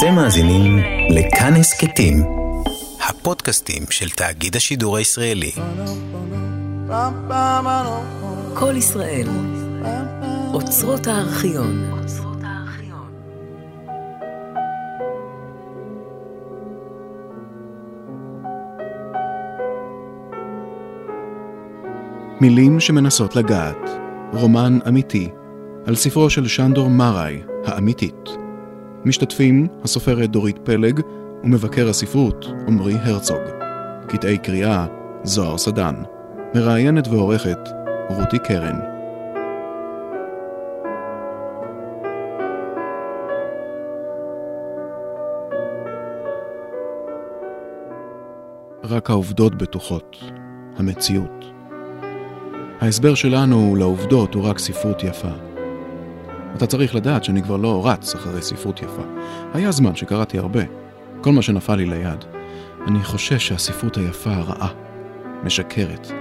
אתם מאזינים לכאן הסכתים, הפודקאסטים של תאגיד השידור הישראלי. כל ישראל, אוצרות הארכיון. מילים שמנסות לגעת, רומן אמיתי, על ספרו של שנדור מראי, האמיתית. משתתפים הסופרת דורית פלג ומבקר הספרות עמרי הרצוג. קטעי קריאה זוהר סדן. מראיינת ועורכת רותי קרן. רק העובדות בטוחות, המציאות. ההסבר שלנו לעובדות הוא רק ספרות יפה. אתה צריך לדעת שאני כבר לא רץ אחרי ספרות יפה. היה זמן שקראתי הרבה, כל מה שנפל לי ליד. אני חושש שהספרות היפה רעה, משקרת,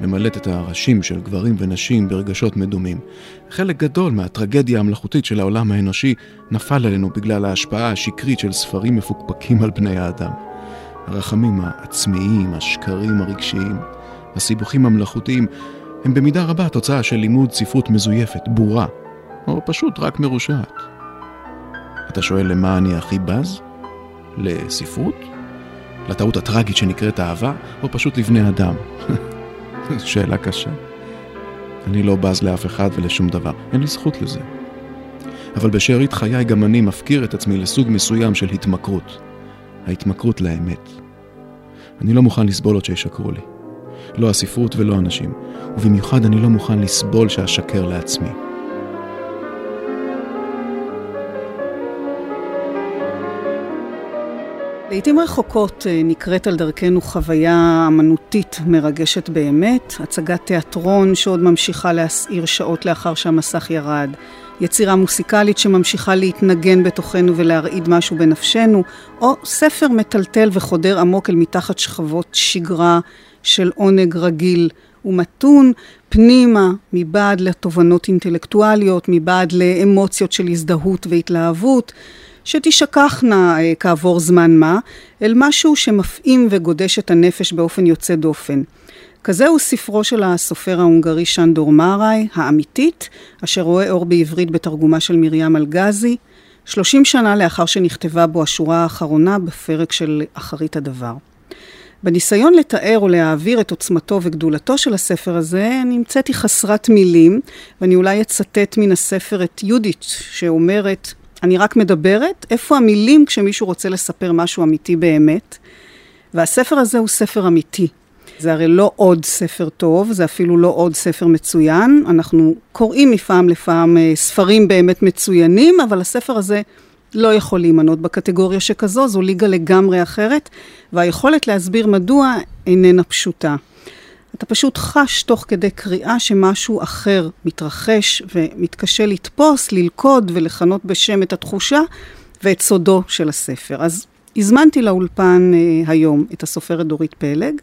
ממלאת את הראשים של גברים ונשים ברגשות מדומים. חלק גדול מהטרגדיה המלאכותית של העולם האנושי נפל עלינו בגלל ההשפעה השקרית של ספרים מפוקפקים על בני האדם. הרחמים העצמיים, השקרים הרגשיים, הסיבוכים המלאכותיים, הם במידה רבה תוצאה של לימוד ספרות מזויפת, בורה, או פשוט רק מרושעת. אתה שואל למה אני הכי בז? לספרות? לטעות הטראגית שנקראת אהבה, או פשוט לבני אדם? שאלה קשה. אני לא בז לאף אחד ולשום דבר, אין לי זכות לזה. אבל בשארית חיי גם אני מפקיר את עצמי לסוג מסוים של התמכרות. ההתמכרות לאמת. אני לא מוכן לסבול עוד שישקרו לי. לא הספרות ולא אנשים, ובמיוחד אני לא מוכן לסבול שאשקר לעצמי. לעיתים רחוקות אה, נקראת על דרכנו חוויה אמנותית מרגשת באמת, הצגת תיאטרון שעוד ממשיכה להסעיר שעות לאחר שהמסך ירד, יצירה מוסיקלית שממשיכה להתנגן בתוכנו ולהרעיד משהו בנפשנו, או ספר מטלטל וחודר עמוק אל מתחת שכבות שגרה של עונג רגיל ומתון, פנימה, מבעד לתובנות אינטלקטואליות, מבעד לאמוציות של הזדהות והתלהבות. שתשכחנה אה, כעבור זמן מה, אל משהו שמפעים וגודש את הנפש באופן יוצא דופן. כזהו ספרו של הסופר ההונגרי שנדור מאראי, האמיתית, אשר רואה אור בעברית בתרגומה של מרים אלגזי, 30 שנה לאחר שנכתבה בו השורה האחרונה בפרק של אחרית הדבר. בניסיון לתאר ולהעביר את עוצמתו וגדולתו של הספר הזה, נמצאתי חסרת מילים, ואני אולי אצטט מן הספר את יהודית, שאומרת, אני רק מדברת, איפה המילים כשמישהו רוצה לספר משהו אמיתי באמת. והספר הזה הוא ספר אמיתי. זה הרי לא עוד ספר טוב, זה אפילו לא עוד ספר מצוין. אנחנו קוראים מפעם לפעם אה, ספרים באמת מצוינים, אבל הספר הזה לא יכול להימנות בקטגוריה שכזו, זו ליגה לגמרי אחרת, והיכולת להסביר מדוע איננה פשוטה. אתה פשוט חש תוך כדי קריאה שמשהו אחר מתרחש ומתקשה לתפוס, ללכוד ולכנות בשם את התחושה ואת סודו של הספר. אז הזמנתי לאולפן אה, היום את הסופרת דורית פלג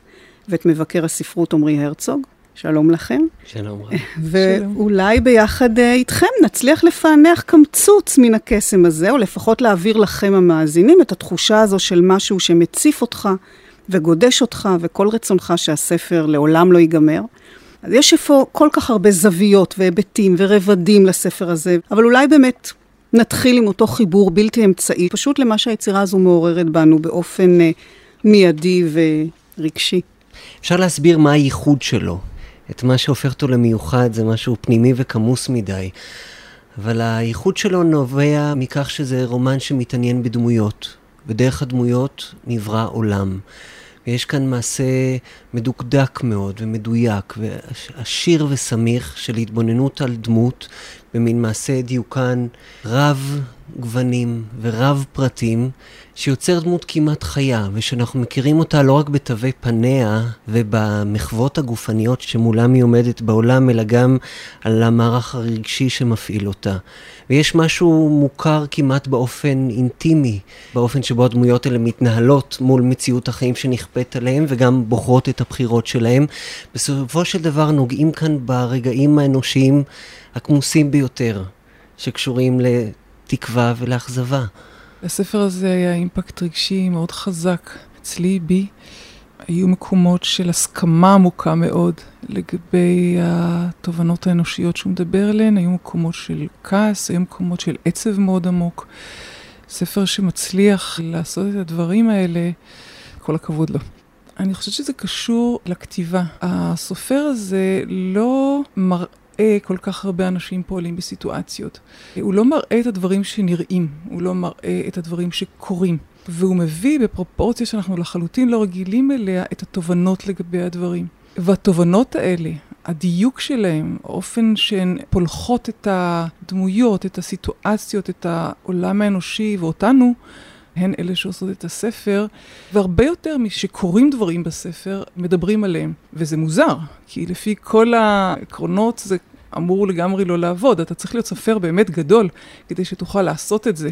ואת מבקר הספרות עמרי הרצוג. שלום לכם. שלום רב. ואולי ביחד אה, איתכם נצליח לפענח קמצוץ מן הקסם הזה, או לפחות להעביר לכם המאזינים את התחושה הזו של משהו שמציף אותך, וגודש אותך, וכל רצונך שהספר לעולם לא ייגמר. אז יש איפה כל כך הרבה זוויות והיבטים ורבדים לספר הזה, אבל אולי באמת נתחיל עם אותו חיבור בלתי אמצעי, פשוט למה שהיצירה הזו מעוררת בנו באופן uh, מיידי ורגשי. אפשר להסביר מה הייחוד שלו. את מה שהופך אותו למיוחד זה משהו פנימי וכמוס מדי. אבל הייחוד שלו נובע מכך שזה רומן שמתעניין בדמויות. ודרך הדמויות נברא עולם. ויש כאן מעשה מדוקדק מאוד ומדויק ועשיר וסמיך של התבוננות על דמות במין מעשה דיוקן רב גוונים ורב פרטים שיוצר דמות כמעט חיה ושאנחנו מכירים אותה לא רק בתווי פניה ובמחוות הגופניות שמולם היא עומדת בעולם אלא גם על המערך הרגשי שמפעיל אותה. ויש משהו מוכר כמעט באופן אינטימי, באופן שבו הדמויות האלה מתנהלות מול מציאות החיים שנכפית עליהם וגם בוחרות את הבחירות שלהם. בסופו של דבר נוגעים כאן ברגעים האנושיים הכמוסים ביותר, שקשורים לתקווה ולאכזבה. לספר הזה היה אימפקט רגשי מאוד חזק אצלי, בי. היו מקומות של הסכמה עמוקה מאוד לגבי התובנות האנושיות שהוא מדבר עליהן, היו מקומות של כעס, היו מקומות של עצב מאוד עמוק. ספר שמצליח לעשות את הדברים האלה, כל הכבוד לו. אני חושבת שזה קשור לכתיבה. הסופר הזה לא מראה כל כך הרבה אנשים פועלים בסיטואציות. הוא לא מראה את הדברים שנראים, הוא לא מראה את הדברים שקורים. והוא מביא בפרופורציה שאנחנו לחלוטין לא רגילים אליה את התובנות לגבי הדברים. והתובנות האלה, הדיוק שלהם, האופן שהן פולחות את הדמויות, את הסיטואציות, את העולם האנושי ואותנו, הן אלה שעושות את הספר, והרבה יותר משקורים דברים בספר, מדברים עליהם. וזה מוזר, כי לפי כל העקרונות זה אמור לגמרי לא לעבוד. אתה צריך להיות סופר באמת גדול כדי שתוכל לעשות את זה.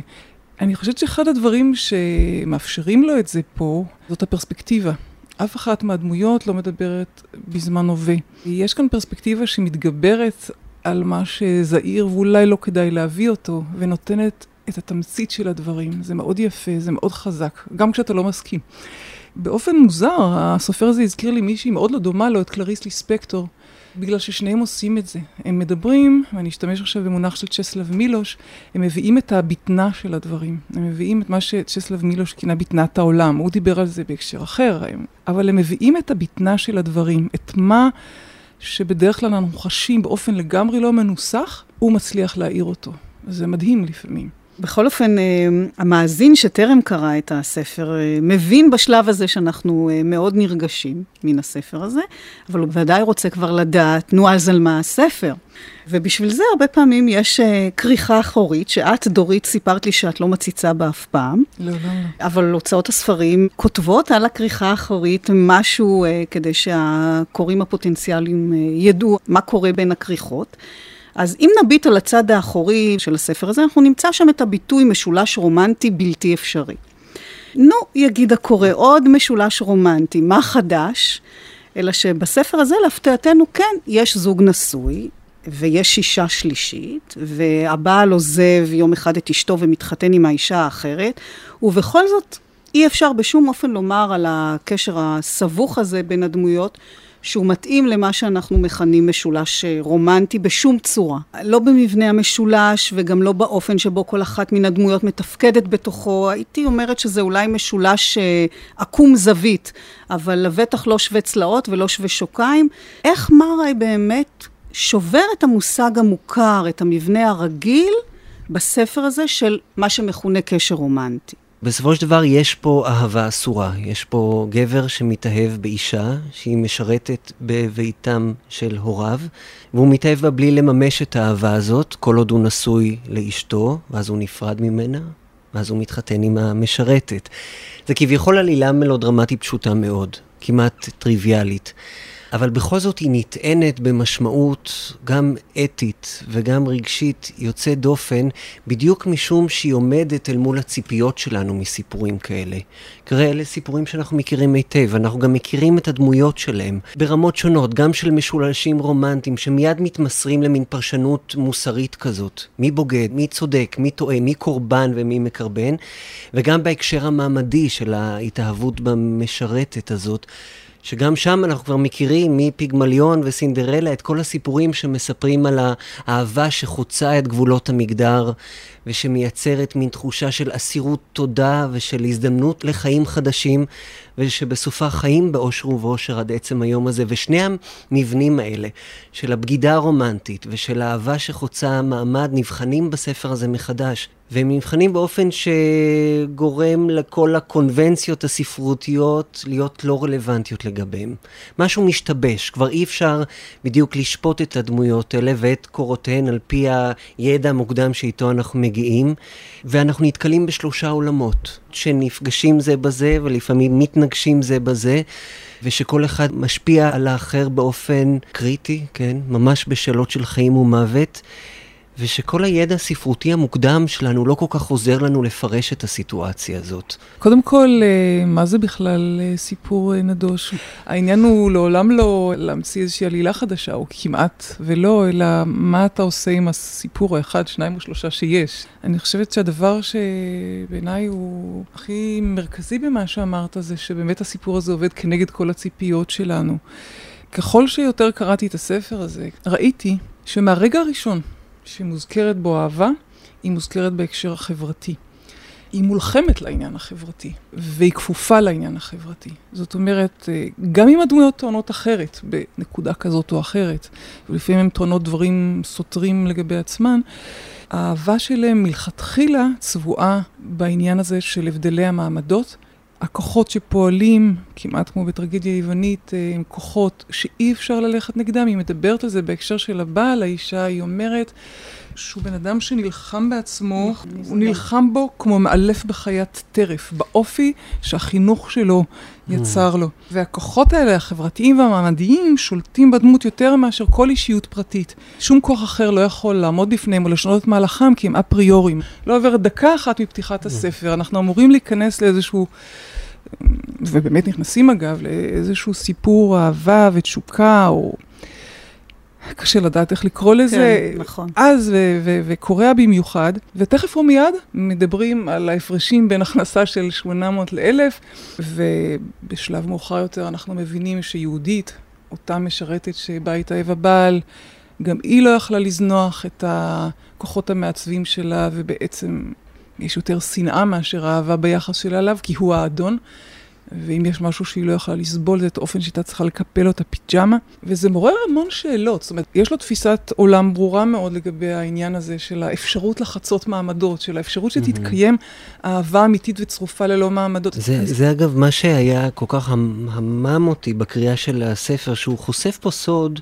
אני חושבת שאחד הדברים שמאפשרים לו את זה פה, זאת הפרספקטיבה. אף אחת מהדמויות לא מדברת בזמן הווה. יש כאן פרספקטיבה שמתגברת על מה שזהיר ואולי לא כדאי להביא אותו, ונותנת את התמצית של הדברים. זה מאוד יפה, זה מאוד חזק, גם כשאתה לא מסכים. באופן מוזר, הסופר הזה הזכיר לי מישהי מאוד לא דומה לו, את קלריס ליספקטור. בגלל ששניהם עושים את זה. הם מדברים, ואני אשתמש עכשיו במונח של צ'סלב מילוש, הם מביאים את הבטנה של הדברים. הם מביאים את מה שצ'סלב מילוש כינה בטנת העולם. הוא דיבר על זה בהקשר אחר, אבל הם מביאים את הבטנה של הדברים, את מה שבדרך כלל אנחנו חשים באופן לגמרי לא מנוסח, הוא מצליח להעיר אותו. זה מדהים לפעמים. בכל אופן, אה, המאזין שטרם קרא את הספר אה, מבין בשלב הזה שאנחנו אה, מאוד נרגשים מן הספר הזה, אבל הוא ודאי רוצה כבר לדעת, נו אז על מה הספר. ובשביל זה הרבה פעמים יש כריכה אחורית, שאת, דורית, סיפרת לי שאת לא מציצה בה אף פעם. לא, לא, לא. אבל הוצאות הספרים כותבות על הכריכה האחורית משהו כדי שהקוראים הפוטנציאליים ידעו מה קורה בין הכריכות. אז אם נביט על הצד האחורי של הספר הזה, אנחנו נמצא שם את הביטוי משולש רומנטי בלתי אפשרי. נו, יגיד הקורא, עוד משולש רומנטי, מה חדש? אלא שבספר הזה, להפתעתנו, כן, יש זוג נשוי, ויש אישה שלישית, והבעל עוזב יום אחד את אשתו ומתחתן עם האישה האחרת, ובכל זאת, אי אפשר בשום אופן לומר על הקשר הסבוך הזה בין הדמויות, שהוא מתאים למה שאנחנו מכנים משולש אה, רומנטי בשום צורה. לא במבנה המשולש וגם לא באופן שבו כל אחת מן הדמויות מתפקדת בתוכו. הייתי אומרת שזה אולי משולש אה, עקום זווית, אבל לבטח לא שווה צלעות ולא שווה שוקיים. איך מראי באמת שובר את המושג המוכר, את המבנה הרגיל, בספר הזה של מה שמכונה קשר רומנטי? בסופו של דבר יש פה אהבה אסורה. יש פה גבר שמתאהב באישה, שהיא משרתת בביתם של הוריו, והוא מתאהב בה בלי לממש את האהבה הזאת, כל עוד הוא נשוי לאשתו, ואז הוא נפרד ממנה, ואז הוא מתחתן עם המשרתת. זה כביכול עלילה מלודרמטית פשוטה מאוד, כמעט טריוויאלית. אבל בכל זאת היא נטענת במשמעות גם אתית וגם רגשית יוצאת דופן, בדיוק משום שהיא עומדת אל מול הציפיות שלנו מסיפורים כאלה. תראה, אלה סיפורים שאנחנו מכירים היטב, אנחנו גם מכירים את הדמויות שלהם ברמות שונות, גם של משולשים רומנטיים שמיד מתמסרים למין פרשנות מוסרית כזאת. מי בוגד, מי צודק, מי טועה, מי קורבן ומי מקרבן, וגם בהקשר המעמדי של ההתאהבות במשרתת הזאת. שגם שם אנחנו כבר מכירים מפיגמליון וסינדרלה את כל הסיפורים שמספרים על האהבה שחוצה את גבולות המגדר ושמייצרת מין תחושה של אסירות תודה ושל הזדמנות לחיים חדשים ושבסופה חיים באושר ובאושר עד עצם היום הזה. ושני המבנים האלה של הבגידה הרומנטית ושל האהבה שחוצה מעמד נבחנים בספר הזה מחדש. והם נבחנים באופן שגורם לכל הקונבנציות הספרותיות להיות לא רלוונטיות לגביהם. משהו משתבש, כבר אי אפשר בדיוק לשפוט את הדמויות האלה ואת קורותיהן על פי הידע המוקדם שאיתו אנחנו מגיעים, ואנחנו נתקלים בשלושה עולמות שנפגשים זה בזה ולפעמים מתנגשים זה בזה. ושכל אחד משפיע על האחר באופן קריטי, כן? ממש בשאלות של חיים ומוות. ושכל הידע הספרותי המוקדם שלנו לא כל כך עוזר לנו לפרש את הסיטואציה הזאת. קודם כל, אה, מה זה בכלל אה, סיפור אה, נדוש? העניין הוא לעולם לא להמציא איזושהי עלילה חדשה, או כמעט ולא, אלא מה אתה עושה עם הסיפור האחד, שניים או שלושה שיש. אני חושבת שהדבר שבעיניי הוא הכי מרכזי במה שאמרת, זה שבאמת הסיפור הזה עובד כנגד כל הציפיות שלנו. ככל שיותר קראתי את הספר הזה, ראיתי שמהרגע הראשון שמוזכרת בו אהבה, היא מוזכרת בהקשר החברתי. היא מולחמת לעניין החברתי, והיא כפופה לעניין החברתי. זאת אומרת, אה, גם אם הדמויות טוענות אחרת, בנקודה כזאת או אחרת, ולפעמים הן טוענות דברים סותרים לגבי עצמן, האהבה שלהם מלכתחילה צבועה בעניין הזה של הבדלי המעמדות. הכוחות שפועלים, כמעט כמו בטרגדיה יוונית, אה, הם כוחות שאי אפשר ללכת נגדם. היא מדברת על זה בהקשר של הבעל, האישה, היא אומרת שהוא בן אדם שנלחם בעצמו, הוא נלחם בו כמו מאלף בחיית טרף, באופי שהחינוך שלו יצר לו. והכוחות האלה, החברתיים והמעמדיים, שולטים בדמות יותר מאשר כל אישיות פרטית. שום כוח אחר לא יכול לעמוד בפניהם או לשנות את מהלכם כי הם אפריורים. לא עוברת דקה אחת מפתיחת הספר, אנחנו אמורים להיכנס לאיזשהו... ובאמת נכנסים אגב לאיזשהו סיפור אהבה ותשוקה, או קשה לדעת איך לקרוא לזה. כן, נכון. אז וקוריאה במיוחד, ותכף או מיד מדברים על ההפרשים בין הכנסה של 800 ל-1,000, ובשלב מאוחר יותר אנחנו מבינים שיהודית, אותה משרתת שבאה איתה אב הבעל, גם היא לא יכלה לזנוח את הכוחות המעצבים שלה, ובעצם יש יותר שנאה מאשר אהבה ביחס שלה אליו, כי הוא האדון. ואם יש משהו שהיא לא יכולה לסבול, זה את האופן שהייתה צריכה לקפל לו את הפיג'מה. וזה מעורר המון שאלות. זאת אומרת, יש לו תפיסת עולם ברורה מאוד לגבי העניין הזה של האפשרות לחצות מעמדות, של האפשרות שתתקיים אהבה אמיתית וצרופה ללא מעמדות. זה, אז... זה אגב מה שהיה כל כך המם אותי בקריאה של הספר, שהוא חושף פה סוד.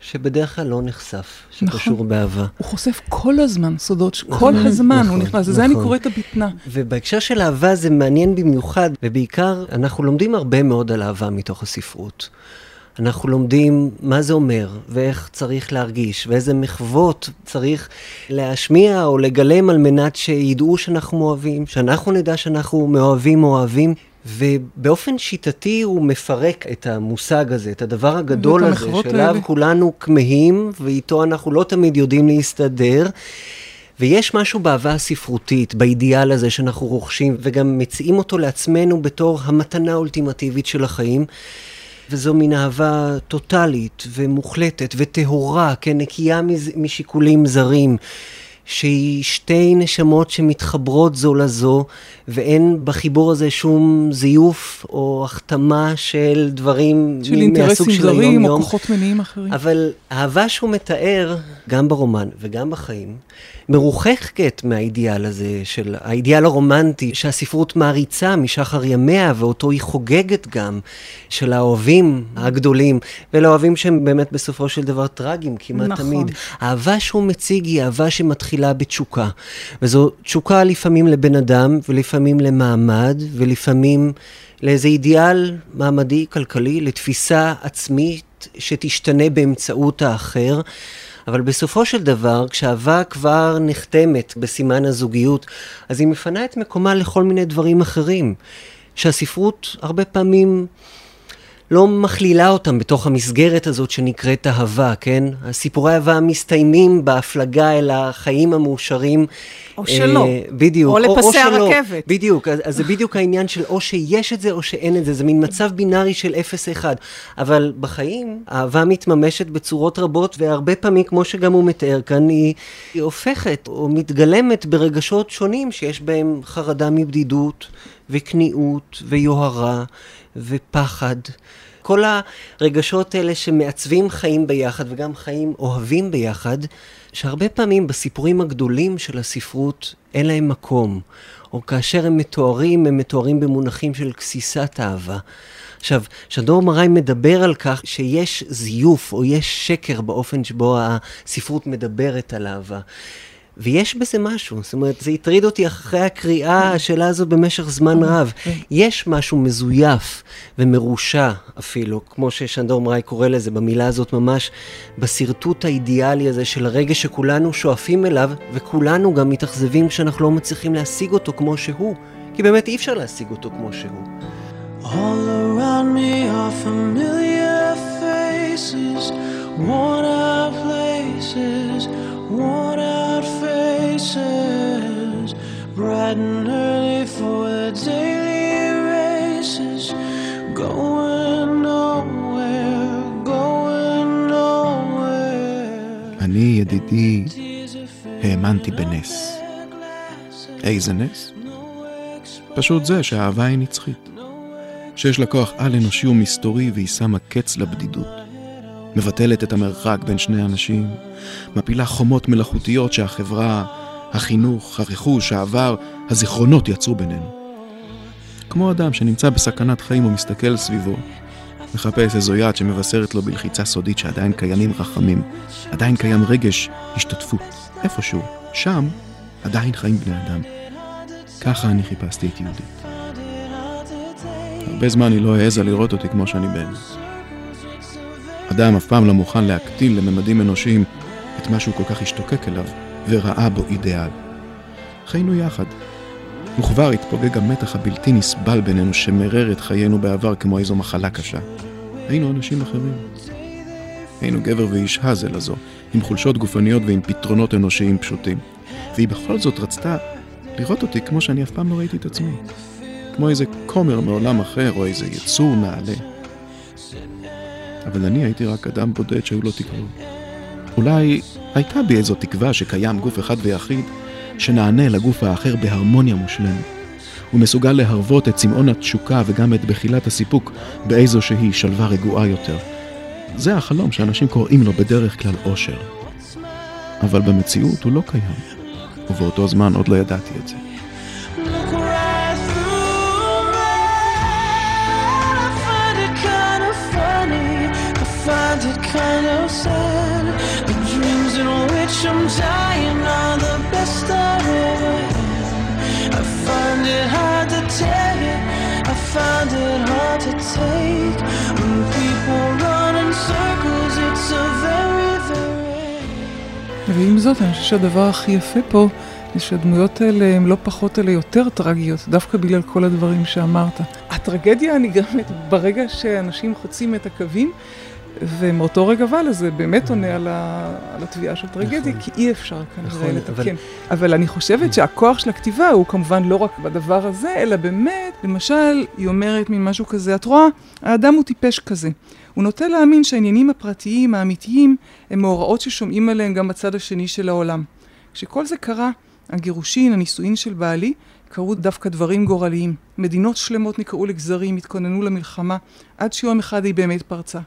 שבדרך כלל לא נחשף, שקשור נכון. באהבה. הוא חושף כל הזמן סודות, נכון, כל הזמן נכון, הוא נכנס, נכון. לזה אני קוראת הבטנה. ובהקשר של אהבה זה מעניין במיוחד, ובעיקר אנחנו לומדים הרבה מאוד על אהבה מתוך הספרות. אנחנו לומדים מה זה אומר, ואיך צריך להרגיש, ואיזה מחוות צריך להשמיע או לגלם על מנת שידעו שאנחנו אוהבים, שאנחנו נדע שאנחנו מאוהבים או אוהבים. ובאופן שיטתי הוא מפרק את המושג הזה, את הדבר הגדול הזה, שאליו האלה. כולנו כמהים, ואיתו אנחנו לא תמיד יודעים להסתדר. ויש משהו באהבה הספרותית, באידיאל הזה שאנחנו רוכשים, וגם מציעים אותו לעצמנו בתור המתנה האולטימטיבית של החיים. וזו מין אהבה טוטאלית ומוחלטת וטהורה, כן, נקייה משיקולים זרים. שהיא שתי נשמות שמתחברות זו לזו, ואין בחיבור הזה שום זיוף או החתמה של דברים של אינטרסים זרים או כוחות מניעים אחרים. אבל האהבה שהוא מתאר, גם ברומן וגם בחיים, מרוחקת מהאידיאל הזה, של האידיאל הרומנטי, שהספרות מעריצה משחר ימיה, ואותו היא חוגגת גם, של האוהבים הגדולים, ולאוהבים שהם באמת בסופו של דבר טרגיים כמעט נכון. תמיד. האהבה שהוא מציג היא אהבה שמתחילה בתשוקה. וזו תשוקה לפעמים לבן אדם, ולפעמים למעמד, ולפעמים לאיזה אידיאל מעמדי, כלכלי, לתפיסה עצמית שתשתנה באמצעות האחר. אבל בסופו של דבר, כשאהבה כבר נחתמת בסימן הזוגיות, אז היא מפנה את מקומה לכל מיני דברים אחרים, שהספרות הרבה פעמים לא מכלילה אותם בתוך המסגרת הזאת שנקראת אהבה, כן? הסיפורי אהבה מסתיימים בהפלגה אל החיים המאושרים. או שלא. אה, בדיוק. או לפסי הרכבת. בדיוק, אז, אז זה בדיוק העניין של או שיש את זה או שאין את זה, זה מין מצב בינארי של 0-1. אבל בחיים, אהבה מתממשת בצורות רבות, והרבה פעמים, כמו שגם הוא מתאר כאן, היא, היא הופכת או מתגלמת ברגשות שונים שיש בהם חרדה מבדידות, וכניעות, ויוהרה. ופחד. כל הרגשות האלה שמעצבים חיים ביחד וגם חיים אוהבים ביחד, שהרבה פעמים בסיפורים הגדולים של הספרות אין להם מקום, או כאשר הם מתוארים, הם מתוארים במונחים של גסיסת אהבה. עכשיו, שדור מראי מדבר על כך שיש זיוף או יש שקר באופן שבו הספרות מדברת על אהבה. ויש בזה משהו, זאת אומרת, זה הטריד אותי אחרי הקריאה, השאלה הזו במשך זמן רב. יש משהו מזויף ומרושע אפילו, כמו ששנדור מראי קורא לזה, במילה הזאת ממש, בשרטוט האידיאלי הזה של הרגע שכולנו שואפים אליו, וכולנו גם מתאכזבים כשאנחנו לא מצליחים להשיג אותו כמו שהוא, כי באמת אי אפשר להשיג אותו כמו שהוא. All around me are familiar faces, worn out places, worn out faces, bright and early for the daily races, going nowhere, going nowhere. אני, ידידי, האמנתי בנס. איזה נס? פשוט זה שהאהבה היא נצחית. שיש לה כוח על-אנושי ומסתורי והיא שמה קץ לבדידות. מבטלת את המרחק בין שני אנשים, מפילה חומות מלאכותיות שהחברה, החינוך, הרכוש, העבר, הזיכרונות יצרו בינינו. כמו אדם שנמצא בסכנת חיים ומסתכל סביבו, מחפש איזו יד שמבשרת לו בלחיצה סודית שעדיין קיימים רחמים, עדיין קיים רגש השתתפות, איפשהו, שם עדיין חיים בני אדם. ככה אני חיפשתי את יהודית. הרבה זמן היא לא העזה לראות אותי כמו שאני באמת. אדם אף פעם לא מוכן להקטין לממדים אנושיים את מה שהוא כל כך השתוקק אליו וראה בו אידיאל. חיינו יחד, וכבר התפוגג המתח הבלתי נסבל בינינו שמרר את חיינו בעבר כמו איזו מחלה קשה. היינו אנשים אחרים. היינו גבר ואישה זה לזו, עם חולשות גופניות ועם פתרונות אנושיים פשוטים. והיא בכל זאת רצתה לראות אותי כמו שאני אף פעם לא ראיתי את עצמי. כמו איזה כומר מעולם אחר, או איזה יצור נעלה. אבל אני הייתי רק אדם בודד שהיו לו תקוות. אולי הייתה בי איזו תקווה שקיים גוף אחד ויחיד, שנענה לגוף האחר בהרמוניה מושלמת. הוא מסוגל להרוות את צמאון התשוקה וגם את בחילת הסיפוק באיזושהי שלווה רגועה יותר. זה החלום שאנשים קוראים לו בדרך כלל אושר. אבל במציאות הוא לא קיים, ובאותו זמן עוד לא ידעתי את זה. kind of sad. Which I'm the best I've ever had. I find it hard to tell it, I find it hard to take. When people run in circles, it's a very, very... ועם זאת, אני חושב שהדבר הכי יפה פה, זה שהדמויות האלה הן לא פחות אלא יותר טרגיות, דווקא בגלל כל הדברים שאמרת. הטרגדיה נגרמת ברגע שאנשים חוצים את הקווים. ומאותו רגע ואלה זה באמת עונה על, ה, על התביעה של טרגדיה, נכון. כי אי אפשר כנראה נכון, לתקן. אבל... אבל אני חושבת שהכוח של הכתיבה הוא כמובן לא רק בדבר הזה, אלא באמת, למשל, היא אומרת מין משהו כזה, את רואה, האדם הוא טיפש כזה. הוא נוטה להאמין שהעניינים הפרטיים, האמיתיים, הם מאורעות ששומעים עליהם גם בצד השני של העולם. כשכל זה קרה, הגירושין, הנישואין של בעלי, קרו דווקא דברים גורליים. מדינות שלמות נקראו לגזרים, התכוננו למלחמה, עד שיום אחד היא באמת פרצה.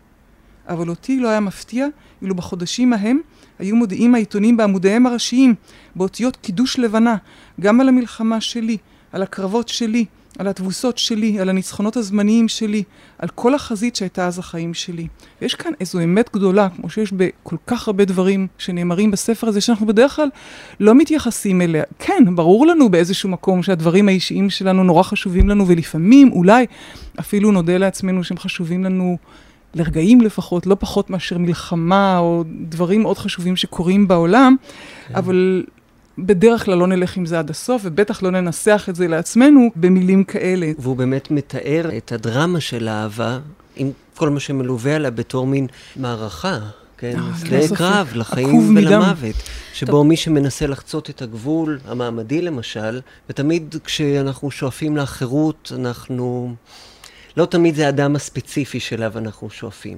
אבל אותי לא היה מפתיע אילו בחודשים ההם היו מודיעים העיתונים בעמודיהם הראשיים, באותיות קידוש לבנה, גם על המלחמה שלי, על הקרבות שלי, על התבוסות שלי, על הניצחונות הזמניים שלי, על כל החזית שהייתה אז החיים שלי. ויש כאן איזו אמת גדולה, כמו שיש בכל כך הרבה דברים שנאמרים בספר הזה, שאנחנו בדרך כלל לא מתייחסים אליה. כן, ברור לנו באיזשהו מקום שהדברים האישיים שלנו נורא חשובים לנו, ולפעמים אולי אפילו נודה לעצמנו שהם חשובים לנו לרגעים לפחות, לא פחות מאשר מלחמה או דברים מאוד חשובים שקורים בעולם, כן. אבל בדרך כלל לא נלך עם זה עד הסוף, ובטח לא ננסח את זה לעצמנו במילים כאלה. והוא באמת מתאר את הדרמה של האהבה, עם כל מה שמלווה עליה בתור מין מערכה. כן, אה, שדה קרב לחיים ולמוות, שבו טוב. מי שמנסה לחצות את הגבול המעמדי למשל, ותמיד כשאנחנו שואפים לחירות, אנחנו לא תמיד זה האדם הספציפי שאליו אנחנו שואפים.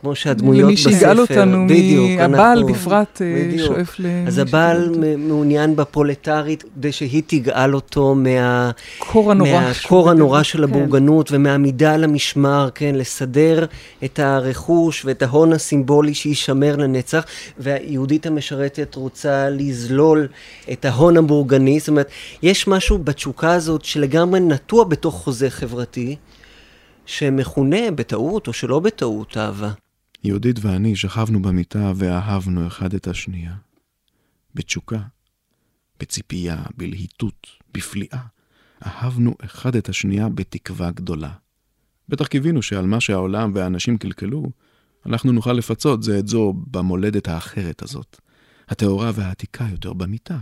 כמו שהדמויות בספר, למי שיגאל אותנו, בדיוק, הבעל אנחנו, בפרט אה, בדיוק. שואף ל... אז הבעל מעוניין בפרולטרית כדי שהיא תגאל אותו מה... קור הנורא. מהקור הנורא של כן. הבורגנות ומהעמידה על המשמר, כן, לסדר את הרכוש ואת ההון הסימבולי שיישמר לנצח, והיהודית המשרתת רוצה לזלול את ההון הבורגני, זאת אומרת, יש משהו בתשוקה הזאת שלגמרי נטוע בתוך חוזה חברתי. שמכונה בטעות או שלא בטעות אהבה. יהודית ואני שכבנו במיטה ואהבנו אחד את השנייה. בתשוקה, בציפייה, בלהיטות, בפליאה. אהבנו אחד את השנייה בתקווה גדולה. בטח קיווינו שעל מה שהעולם והאנשים קלקלו, אנחנו נוכל לפצות זה את זו במולדת האחרת הזאת, הטהורה והעתיקה יותר במיטה,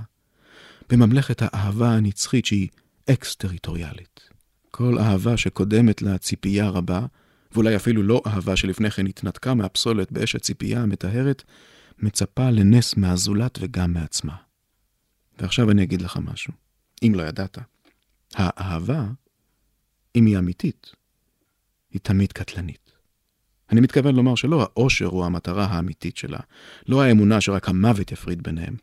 בממלכת האהבה הנצחית שהיא אקס-טריטוריאלית. כל אהבה שקודמת לה ציפייה רבה, ואולי אפילו לא אהבה שלפני כן התנתקה מהפסולת באש הציפייה המטהרת, מצפה לנס מהזולת וגם מעצמה. ועכשיו אני אגיד לך משהו, אם לא ידעת. האהבה, אם היא אמיתית, היא תמיד קטלנית. אני מתכוון לומר שלא האושר הוא המטרה האמיתית שלה, לא האמונה שרק המוות יפריד ביניהם,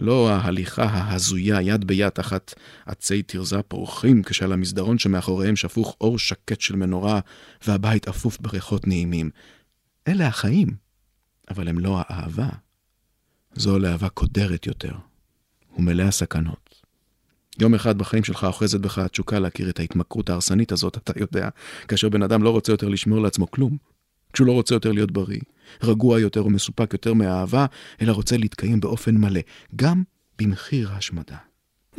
לא ההליכה ההזויה יד ביד תחת עצי תרזה פורחים, כשעל המסדרון שמאחוריהם שפוך אור שקט של מנורה והבית אפוף בריחות נעימים. אלה החיים, אבל הם לא האהבה. זו לאהבה קודרת יותר, ומלאה סכנות. יום אחד בחיים שלך אוחזת בך התשוקה להכיר את ההתמכרות ההרסנית הזאת, אתה יודע, כאשר בן אדם לא רוצה יותר לשמור לעצמו כלום, כשהוא לא רוצה יותר להיות בריא, רגוע יותר ומסופק יותר מהאהבה, אלא רוצה להתקיים באופן מלא, גם במחיר ההשמדה.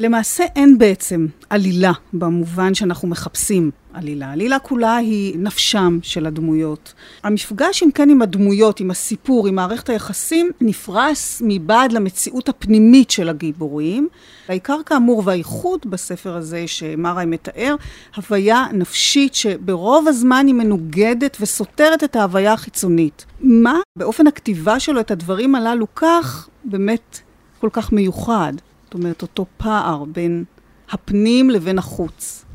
למעשה אין בעצם עלילה במובן שאנחנו מחפשים עלילה. עלילה כולה היא נפשם של הדמויות. המפגש, אם כן, עם הדמויות, עם הסיפור, עם מערכת היחסים, נפרס מבעד למציאות הפנימית של הגיבורים. העיקר כאמור והייחוד בספר הזה שמרי מתאר, הוויה נפשית שברוב הזמן היא מנוגדת וסותרת את ההוויה החיצונית. מה באופן הכתיבה שלו את הדברים הללו כך באמת כל כך מיוחד? זאת אומרת, אותו פער בין הפנים לבין החוץ.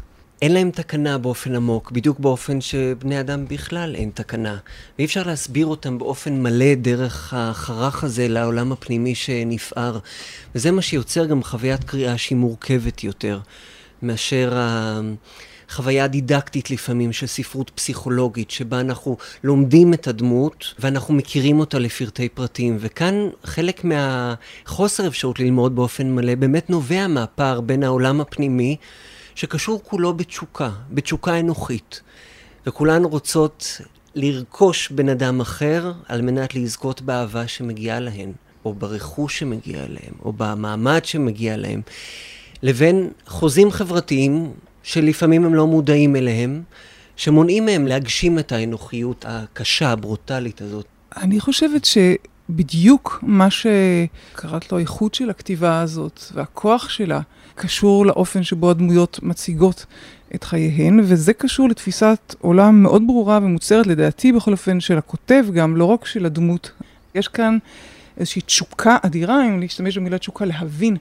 אין להם תקנה באופן עמוק, בדיוק באופן שבני אדם בכלל אין תקנה. ואי אפשר להסביר אותם באופן מלא דרך החרך הזה לעולם הפנימי שנפער. וזה מה שיוצר גם חוויית קריאה שהיא מורכבת יותר, מאשר ה... חוויה דידקטית לפעמים של ספרות פסיכולוגית, שבה אנחנו לומדים את הדמות ואנחנו מכירים אותה לפרטי פרטים. וכאן חלק מהחוסר אפשרות ללמוד באופן מלא באמת נובע מהפער בין העולם הפנימי, שקשור כולו בתשוקה, בתשוקה אנוכית. וכולן רוצות לרכוש בן אדם אחר על מנת לזכות באהבה שמגיעה להן, או ברכוש שמגיע אליהם, או במעמד שמגיע להם, לבין חוזים חברתיים שלפעמים הם לא מודעים אליהם, שמונעים מהם להגשים את האנוכיות הקשה, הברוטלית הזאת. אני חושבת שבדיוק מה שקראת לו האיכות של הכתיבה הזאת והכוח שלה, קשור לאופן שבו הדמויות מציגות את חייהן, וזה קשור לתפיסת עולם מאוד ברורה ומוצהרת, לדעתי בכל אופן, של הכותב גם, לא רק של הדמות. יש כאן איזושהי תשוקה אדירה, אם להשתמש במילה תשוקה, להבין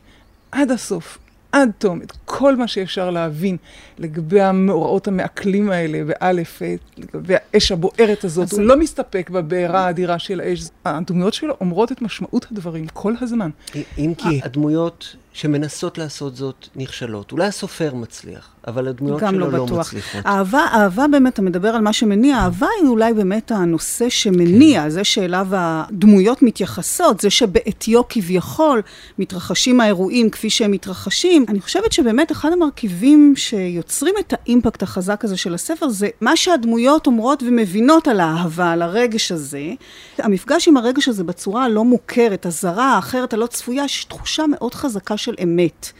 עד הסוף עד תום את כל מה שאפשר להבין לגבי המאורעות המעכלים האלה, באלף, לגבי האש הבוערת הזאת. הוא לא מסתפק בבעירה האדירה של האש. הדמויות שלו אומרות את משמעות הדברים כל הזמן. אם כי הדמויות שמנסות לעשות זאת נכשלות. אולי הסופר מצליח, אבל הדמויות שלו לא, לא מצליחות. אהבה, אהבה באמת, אתה מדבר על מה שמניע, אהבה היא אולי באמת הנושא שמניע, כן. זה שאליו הדמויות מתייחסות, זה שבעטיו כביכול מתרחשים האירועים כפי שהם מתרחשים. אני חושבת שבאמת אחד המרכיבים שיוצרים את האימפקט החזק הזה של הספר, זה מה שהדמויות אומרות ומבינות על האהבה, על הרגש הזה. המפגש עם הרגש הזה בצורה הלא מוכרת, הזרה, האחרת, הלא צפויה, יש תחושה מאוד חזקה של אמת.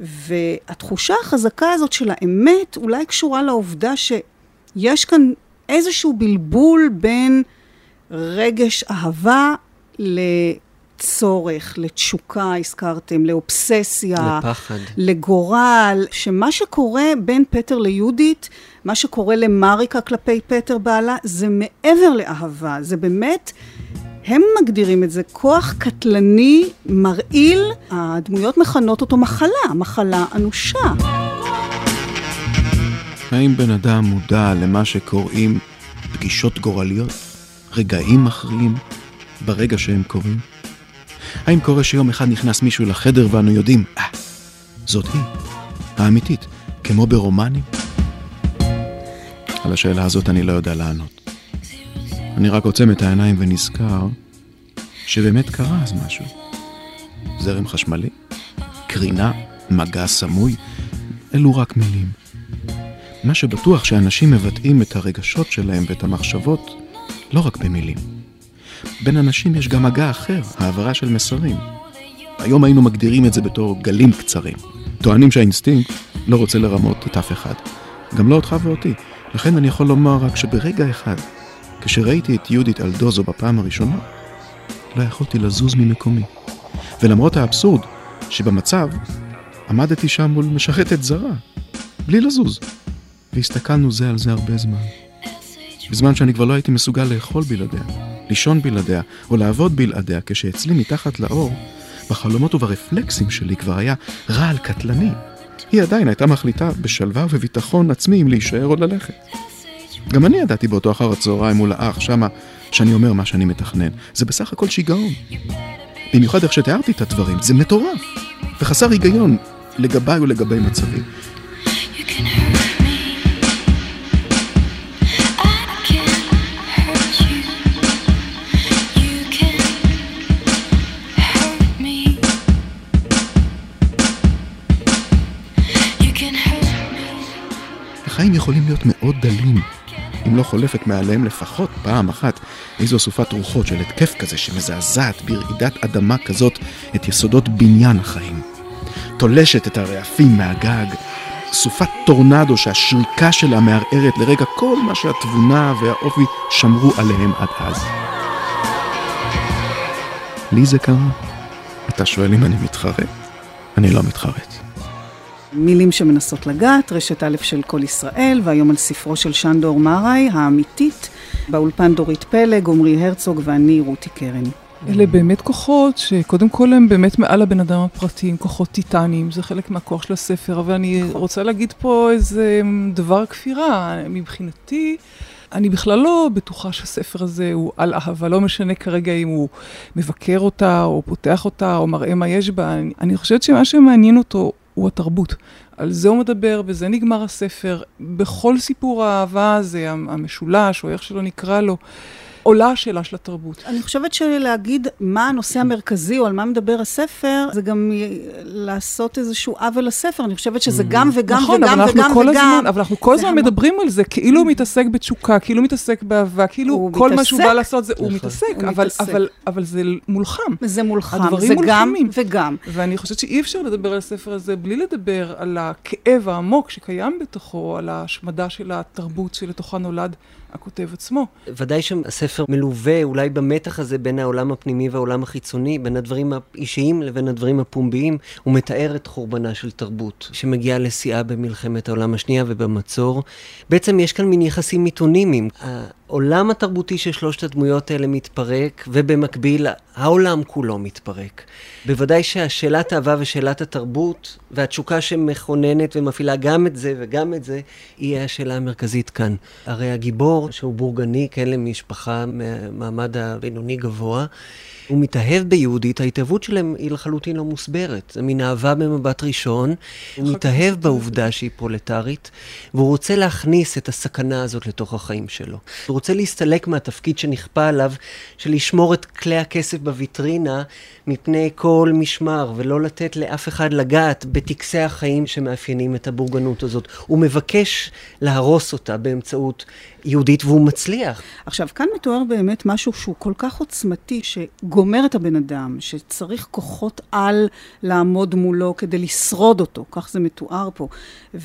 והתחושה החזקה הזאת של האמת אולי קשורה לעובדה שיש כאן איזשהו בלבול בין רגש אהבה לצורך, לתשוקה, הזכרתם, לאובססיה, לפחד, לגורל, שמה שקורה בין פטר ליהודית, מה שקורה למריקה כלפי פטר בעלה, זה מעבר לאהבה, זה באמת הם מגדירים את זה כוח קטלני, מרעיל, הדמויות מכנות אותו מחלה, מחלה אנושה. האם בן אדם מודע למה שקוראים פגישות גורליות, רגעים מכריעים, ברגע שהם קורים? האם קורה שיום אחד נכנס מישהו לחדר ואנו יודעים, אה, זאת היא, האמיתית, כמו ברומנים? על השאלה הזאת אני לא יודע לענות. אני רק עוצם את העיניים ונזכר שבאמת קרה אז משהו. זרם חשמלי, קרינה, מגע סמוי, אלו רק מילים. מה שבטוח שאנשים מבטאים את הרגשות שלהם ואת המחשבות לא רק במילים. בין אנשים יש גם מגע אחר, העברה של מסרים. היום היינו מגדירים את זה בתור גלים קצרים. טוענים שהאינסטינקט לא רוצה לרמות את אף אחד. גם לא אותך ואותי. לכן אני יכול לומר רק שברגע אחד, כשראיתי את יהודית אלדוזו בפעם הראשונה, לא יכולתי לזוז ממקומי. ולמרות האבסורד שבמצב, עמדתי שם מול משרתת זרה, בלי לזוז. והסתכלנו זה על זה הרבה זמן. בזמן שאני כבר לא הייתי מסוגל לאכול בלעדיה, לישון בלעדיה, או לעבוד בלעדיה, כשאצלי מתחת לאור, בחלומות וברפלקסים שלי כבר היה רעל קטלני. היא עדיין הייתה מחליטה בשלווה ובביטחון עצמי אם להישאר או ללכת. גם אני ידעתי באותו אחר הצהריים מול האח שמה שאני אומר מה שאני מתכנן. זה בסך הכל שיגעון. במיוחד איך שתיארתי את הדברים, זה מטורף. וחסר היגיון לגביי ולגבי מצבי. החיים יכולים להיות מאוד דלים, אם לא חולפת מעליהם לפחות פעם אחת איזו אסופת רוחות של התקף כזה שמזעזעת ברעידת אדמה כזאת את יסודות בניין החיים. תולשת את הרעפים מהגג, סופת טורנדו שהשריקה שלה מערערת לרגע כל מה שהתבונה והאופי שמרו עליהם עד אז. לי זה קרה. אתה שואל אם אני מתחרט? אני לא מתחרט. מילים שמנסות לגעת, רשת א' של כל ישראל, והיום על ספרו של שנדור מראי, האמיתית, באולפן דורית פלג, עמרי הרצוג ואני רותי קרן. אלה באמת כוחות שקודם כל הם באמת מעל הבן אדם הפרטי, הם כוחות טיטניים, זה חלק מהכוח של הספר, אבל אני רוצה להגיד פה איזה דבר כפירה. מבחינתי, אני בכלל לא בטוחה שהספר הזה הוא על אהבה, לא משנה כרגע אם הוא מבקר אותה, או פותח אותה, או מראה מה יש בה. אני, אני חושבת שמה שמעניין אותו הוא התרבות. על זה הוא מדבר, וזה נגמר הספר. בכל סיפור האהבה הזה, המשולש, או איך שלא נקרא לו, עולה השאלה של התרבות. אני חושבת שלהגיד מה הנושא המרכזי או על מה מדבר הספר, זה גם לעשות איזשהו עוול לספר. אני חושבת שזה גם וגם נכון, וגם וגם כל וגם. הזמן, אבל אנחנו כל הזמן המון. מדברים על זה, כאילו הוא מתעסק בתשוקה, כאילו הוא מתעסק באהבה, כאילו כל מה שהוא מתעסק. בא לעשות זה, הוא נכון. מתעסק, הוא אבל- מתעסק. אבל- אבל זה מולחם. זה מולחם, הדברים זה גם מולחמים. וגם. ואני חושבת שאי אפשר לדבר על הספר הזה בלי לדבר על הכאב העמוק שקיים בתוכו, על ההשמדה של התרבות שלתוכה נולד הכותב עצמו. ודאי שהספר מלווה אולי במתח הזה בין העולם הפנימי והעולם החיצוני, בין הדברים האישיים לבין הדברים הפומביים. הוא מתאר את חורבנה של תרבות, שמגיעה לשיאה במלחמת העולם השנייה ובמצור. בעצם יש כאן מין יחסים מיתונימיים. העולם התרבותי של שלושת הדמויות האלה מתפרק, ובמקביל העולם כולו מתפרק. בוודאי שהשאלת האהבה ושאלת התרבות, והתשוקה שמכוננת ומפעילה גם את זה וגם את זה, היא השאלה המרכזית כאן. הרי הגיבור, שהוא בורגני, כן, למשפחה מהמעמד הבינוני גבוה, הוא מתאהב ביהודית, ההתאהבות שלהם היא לחלוטין לא מוסברת. זה מין אהבה במבט ראשון, הוא מתאהב בעובדה שהיא פרולטרית, והוא רוצה להכניס את הסכנה הזאת לתוך החיים שלו. הוא רוצה להסתלק מהתפקיד שנכפה עליו, של לשמור את כלי הכסף בוויטרינה מפני כל משמר, ולא לתת לאף אחד לגעת בטקסי החיים שמאפיינים את הבורגנות הזאת. הוא מבקש להרוס אותה באמצעות יהודית, והוא מצליח. עכשיו, כאן מתואר באמת משהו שהוא כל כך עוצמתי, שגומר את הבן אדם, שצריך כוחות על לעמוד מולו כדי לשרוד אותו, כך זה מתואר פה.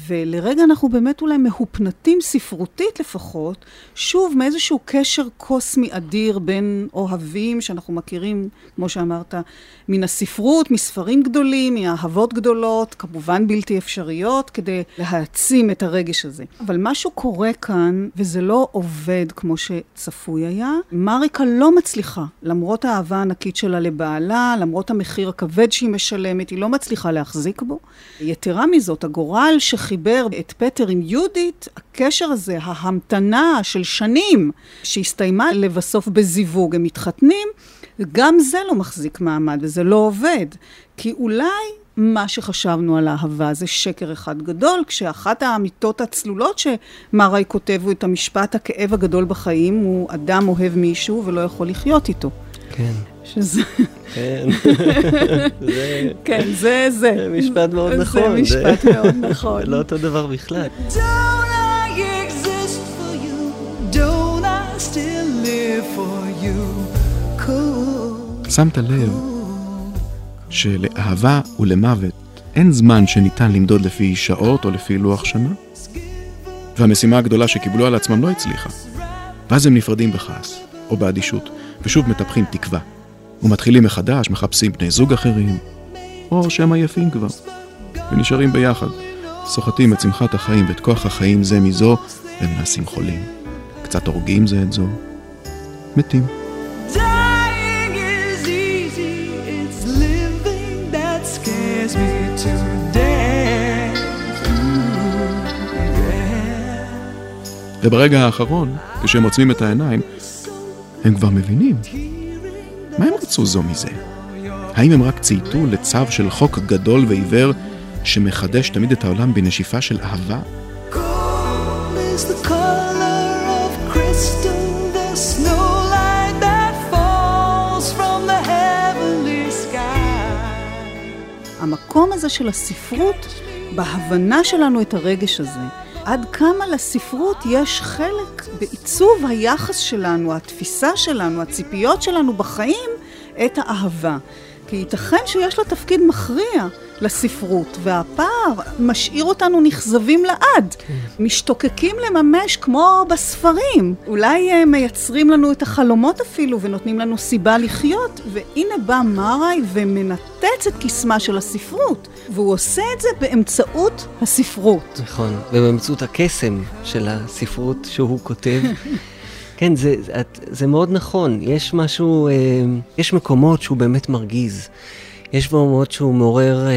ולרגע אנחנו באמת אולי מהופנטים, ספרותית לפחות, שוב מאיזשהו קשר קוסמי אדיר בין אוהבים שאנחנו מכירים, כמו שאמרת, מן הספרות, מספרים גדולים, מאהבות גדולות, כמובן בלתי אפשריות, כדי להעצים את הרגש הזה. אבל משהו קורה כאן, וזה לא עובד כמו שצפוי היה. מריקה לא מצליחה, למרות האהבה הענקית שלה לבעלה, למרות המחיר הכבד שהיא משלמת, היא לא מצליחה להחזיק בו. יתרה מזאת, הגורל שחיבר את פטר עם יהודית, הקשר הזה, ההמתנה של שנים, שהסתיימה לבסוף בזיווג, הם מתחתנים, גם זה לא מחזיק מעמד וזה לא עובד. כי אולי מה שחשבנו על אהבה זה שקר אחד גדול, כשאחת האמיתות הצלולות שמרי כותב הוא את המשפט, הכאב הגדול בחיים הוא אדם אוהב מישהו ולא יכול לחיות איתו. כן. שזה, כן. זה כן, זה זה. זה משפט מאוד נכון. זה משפט מאוד נכון. זה לא אותו דבר בכלל. Don't I exist for you? Don't I still live for you? Cool. שמת לב שלאהבה ולמוות אין זמן שניתן למדוד לפי שעות או לפי לוח שנה, והמשימה הגדולה שקיבלו על עצמם לא הצליחה. ואז הם נפרדים בכעס, או באדישות, ושוב מטפחים תקווה, ומתחילים מחדש, מחפשים בני זוג אחרים, או שהם עייפים כבר, ונשארים ביחד, סוחטים את שמחת החיים ואת כוח החיים זה מזו, והם נעשים חולים. קצת הורגים זה את זו, מתים. וברגע האחרון, כשהם עוצמים את העיניים, הם כבר מבינים. מה הם רצו זו מזה? האם הם רק צייתו לצו של חוק גדול ועיוור שמחדש תמיד את העולם בנשיפה של אהבה? המקום הזה של הספרות, בהבנה שלנו את הרגש הזה, עד כמה לספרות יש חלק בעיצוב היחס שלנו, התפיסה שלנו, הציפיות שלנו בחיים, את האהבה. כי ייתכן שיש לה תפקיד מכריע לספרות, והפער משאיר אותנו נכזבים לעד, משתוקקים לממש כמו בספרים. אולי אה, מייצרים לנו את החלומות אפילו ונותנים לנו סיבה לחיות, והנה בא מארי ומנתץ את קסמה של הספרות, והוא עושה את זה באמצעות הספרות. נכון, ובאמצעות הקסם של הספרות שהוא כותב. כן, זה, זה, זה מאוד נכון. יש משהו, אה, יש מקומות שהוא באמת מרגיז. יש מקומות שהוא מעורר אה,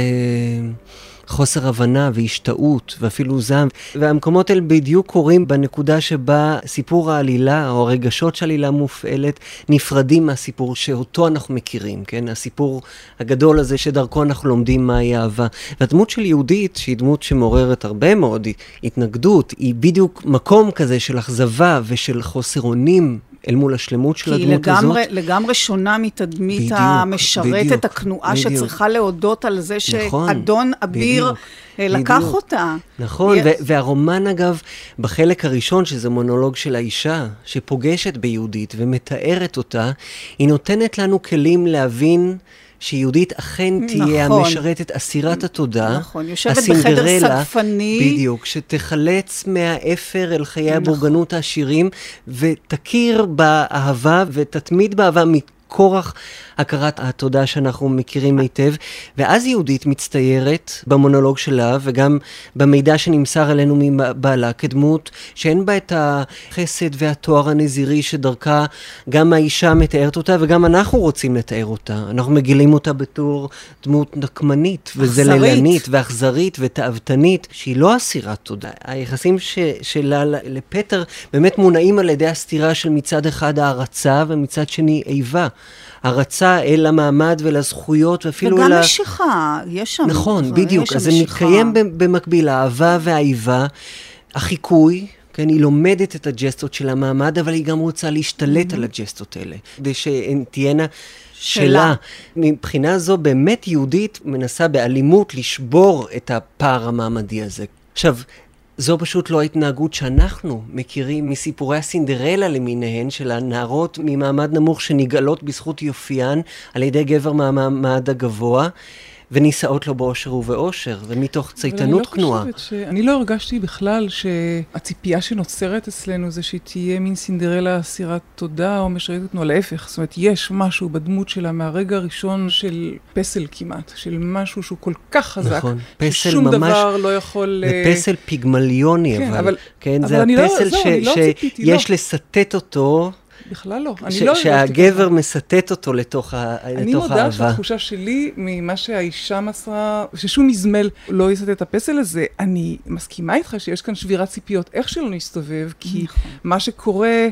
חוסר הבנה והשתאות ואפילו זעם. והמקומות האלה בדיוק קורים בנקודה שבה סיפור העלילה או הרגשות שהעלילה מופעלת נפרדים מהסיפור שאותו אנחנו מכירים, כן? הסיפור הגדול הזה שדרכו אנחנו לומדים מהי אהבה. והדמות של יהודית, שהיא דמות שמעוררת הרבה מאוד התנגדות, היא בדיוק מקום כזה של אכזבה ושל חוסר אונים אל מול השלמות של כי היא הדמות הזאת. לגמרי, לגמרי שונה מתדמית בדיוק, המשרתת, בדיוק, הכנועה בדיוק. שצריכה להודות על זה נכון, שאדון אביר בדיוק, אה, לקח בדיוק. אותה. נכון, ו- והרומן אגב, בחלק הראשון, שזה מונולוג של האישה, שפוגשת ביהודית ומתארת אותה, היא נותנת לנו כלים להבין שיהודית אכן תהיה נכון. המשרתת אסירת התודה, נכון, יושבת בחדר סגפני. בדיוק, שתחלץ מהאפר אל חיי נכון. הבורגנות העשירים, ותכיר באהבה ותתמיד באהבה מכורח הכרת התודה שאנחנו מכירים היטב. ואז יהודית מצטיירת במונולוג שלה, וגם במידע שנמסר אלינו מבעלה, כדמות שאין בה את החסד והתואר הנזירי שדרכה גם האישה מתארת אותה, וגם אנחנו רוצים לתאר אותה. אנחנו מגילים אותה בתור דמות נקמנית, וזללנית, ואכזרית ותאוותנית, שהיא לא אסירת תודה. היחסים ש, שלה לפטר באמת מונעים על ידי הסתירה של מצד אחד הערצה ומצד שני איבה. הערצה אל המעמד ולזכויות ואפילו וגם אל ה... משיכה, יש שם. נכון, יש בדיוק. אז זה. מתקיים במקביל, האהבה והאיבה, החיקוי. כן, היא לומדת את הג'סטות של המעמד, אבל היא גם רוצה להשתלט על הג'סטות האלה, כדי שהן תהיינה שלה. שלה. מבחינה זו, באמת יהודית מנסה באלימות לשבור את הפער המעמדי הזה. עכשיו, זו פשוט לא ההתנהגות שאנחנו מכירים מסיפורי הסינדרלה למיניהן, של הנערות ממעמד נמוך שנגאלות בזכות יופיין על ידי גבר מהמעמד הגבוה. ונישאות לו באושר ובאושר, ומתוך צייתנות כנועה. אבל אני לא חושבת ש... אני לא הרגשתי בכלל שהציפייה שנוצרת אצלנו זה שהיא תהיה מין סינדרלה אסירת תודה או משרתת תנועה, להפך. זאת אומרת, יש משהו בדמות שלה מהרגע הראשון של פסל כמעט, של משהו שהוא כל כך חזק, נכון, פסל ששום ממש, דבר לא יכול... זה אה, פסל פיגמליוני, כן, אבל, אבל- כן, אבל זה לא- הפסל זהו, ש- אני לא ציפיתי, שיש לא. לסטט אותו, בכלל לא. ש- לא שהגבר. מסטט אותו לתוך, ה- אני מודה האהבה. שהתחושה שלי ממה שהאישה מסרה, ששום מזמל לא יסט את הפסל הזה, אני מסכימה איתך שיש כאן שבירת ציפיות, איך שלא נסתובב, כי מה שקורה...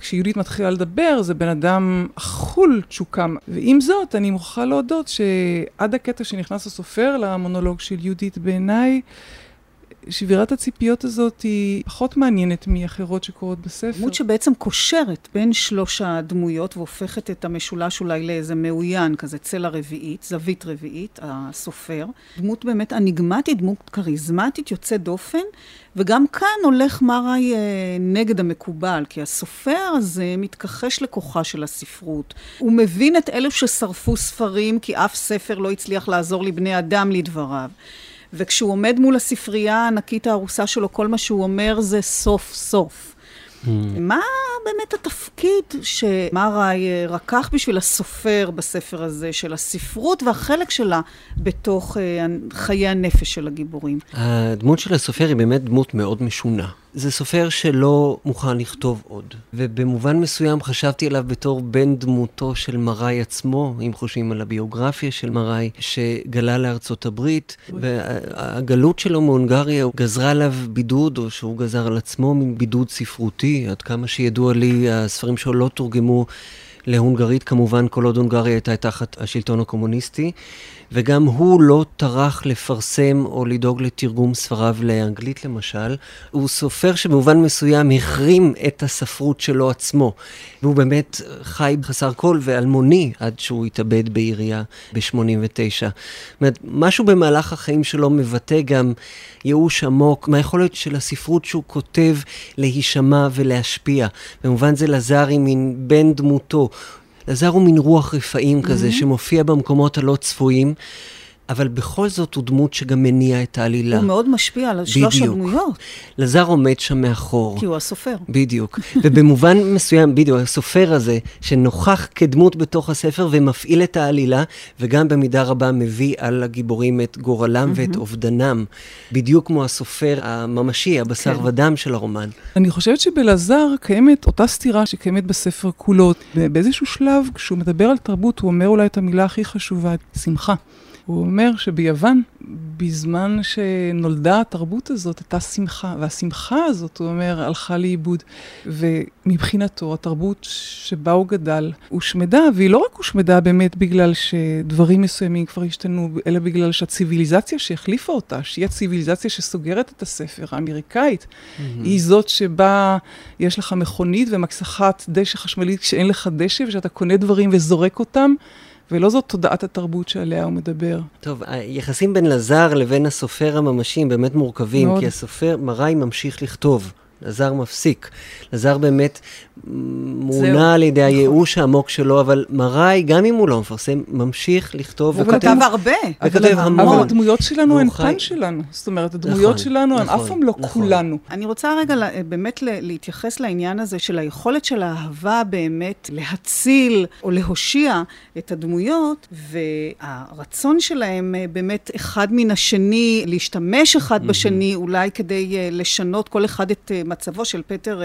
כשיהודית מתחילה לדבר, זה בן אדם אכול תשוקה. ועם זאת, אני מוכרחה להודות שעד הקטע שנכנס הסופר למונולוג של יהודית בעיניי, שבירת הציפיות הזאת היא פחות מעניינת מאחרות שקורות בספר. דמות שבעצם קושרת בין שלוש הדמויות והופכת את המשולש אולי לאיזה מאוין, כזה צלע רביעית, זווית רביעית, הסופר. דמות באמת אניגמטית, דמות כריזמטית, יוצאת דופן, וגם כאן הולך מראי אה, נגד המקובל, כי הסופר הזה מתכחש לכוחה של הספרות. הוא מבין את אלו ששרפו ספרים, כי אף ספר לא הצליח לעזור לבני אדם לדבריו. וכשהוא עומד מול הספרייה הענקית הארוסה שלו, כל מה שהוא אומר זה סוף סוף. Mm. מה באמת התפקיד שמראי אה, רקח בשביל הסופר בספר הזה, של הספרות והחלק שלה בתוך אה, חיי הנפש של הגיבורים? הדמות של הסופר היא באמת דמות מאוד משונה. זה סופר שלא מוכן לכתוב עוד. ובמובן מסוים חשבתי עליו בתור בן דמותו של מראי עצמו, אם חושבים על הביוגרפיה של מראי, שגלה לארצות הברית, והגלות שלו מהונגריה גזרה עליו בידוד, או שהוא גזר על עצמו מין בידוד ספרותי, עד כמה שידוע לי, הספרים שלו לא תורגמו להונגרית, כמובן, כל עוד הונגריה הייתה תחת השלטון הקומוניסטי. וגם הוא לא טרח לפרסם או לדאוג לתרגום ספריו לאנגלית למשל. הוא סופר שבמובן מסוים החרים את הספרות שלו עצמו. והוא באמת חי חסר קול ואלמוני עד שהוא התאבד בעירייה ב-89. זאת אומרת, משהו במהלך החיים שלו מבטא גם ייאוש עמוק מהיכולת של הספרות שהוא כותב להישמע ולהשפיע. במובן זה לזר היא מין בן דמותו. אלעזר הוא מין רוח רפאים כזה, mm-hmm. שמופיע במקומות הלא צפויים. אבל בכל זאת הוא דמות שגם מניע את העלילה. הוא מאוד משפיע על שלוש הדמויות. לזר עומד שם מאחור. כי הוא הסופר. בדיוק. ובמובן מסוים, בדיוק, הסופר הזה, שנוכח כדמות בתוך הספר ומפעיל את העלילה, וגם במידה רבה מביא על הגיבורים את גורלם ואת אובדנם. בדיוק כמו הסופר הממשי, הבשר כן. ודם של הרומן. אני חושבת שבלזר קיימת אותה סתירה שקיימת בספר כולו. באיזשהו שלב, כשהוא מדבר על תרבות, הוא אומר אולי את המילה הכי חשובה, שמחה. הוא אומר שביוון, בזמן שנולדה התרבות הזאת, הייתה שמחה, והשמחה הזאת, הוא אומר, הלכה לאיבוד. ומבחינתו, התרבות שבה הוא גדל הושמדה, והיא לא רק הושמדה באמת בגלל שדברים מסוימים כבר השתנו, אלא בגלל שהציוויליזציה שהחליפה אותה, שהיא הציוויליזציה שסוגרת את הספר, האמריקאית, mm-hmm. היא זאת שבה יש לך מכונית ומקסחת דשא חשמלית כשאין לך דשא, ושאתה קונה דברים וזורק אותם. ולא זאת תודעת התרבות שעליה הוא מדבר. טוב, היחסים בין לזר לבין הסופר הממשי הם באמת מורכבים, מאוד. כי הסופר, מראי ממשיך לכתוב. לזר מפסיק. לזר באמת מונע על ידי נכון. הייאוש העמוק שלו, אבל מראי, גם אם הוא לא מפרסם, ממשיך לכתוב וכותב... וכותב הרבה. וכותב המון. אבל הדמויות שלנו הן פן שלנו. זאת אומרת, הדמויות נכון, שלנו הן נכון, אף פעם לא כולנו. אני רוצה רגע באמת להתייחס לעניין הזה של היכולת של האהבה באמת להציל או להושיע את הדמויות, והרצון שלהם אה, באמת אחד מן השני, להשתמש אחד בשני, אולי כדי אה, לשנות כל אחד את אה, מצבו של פטר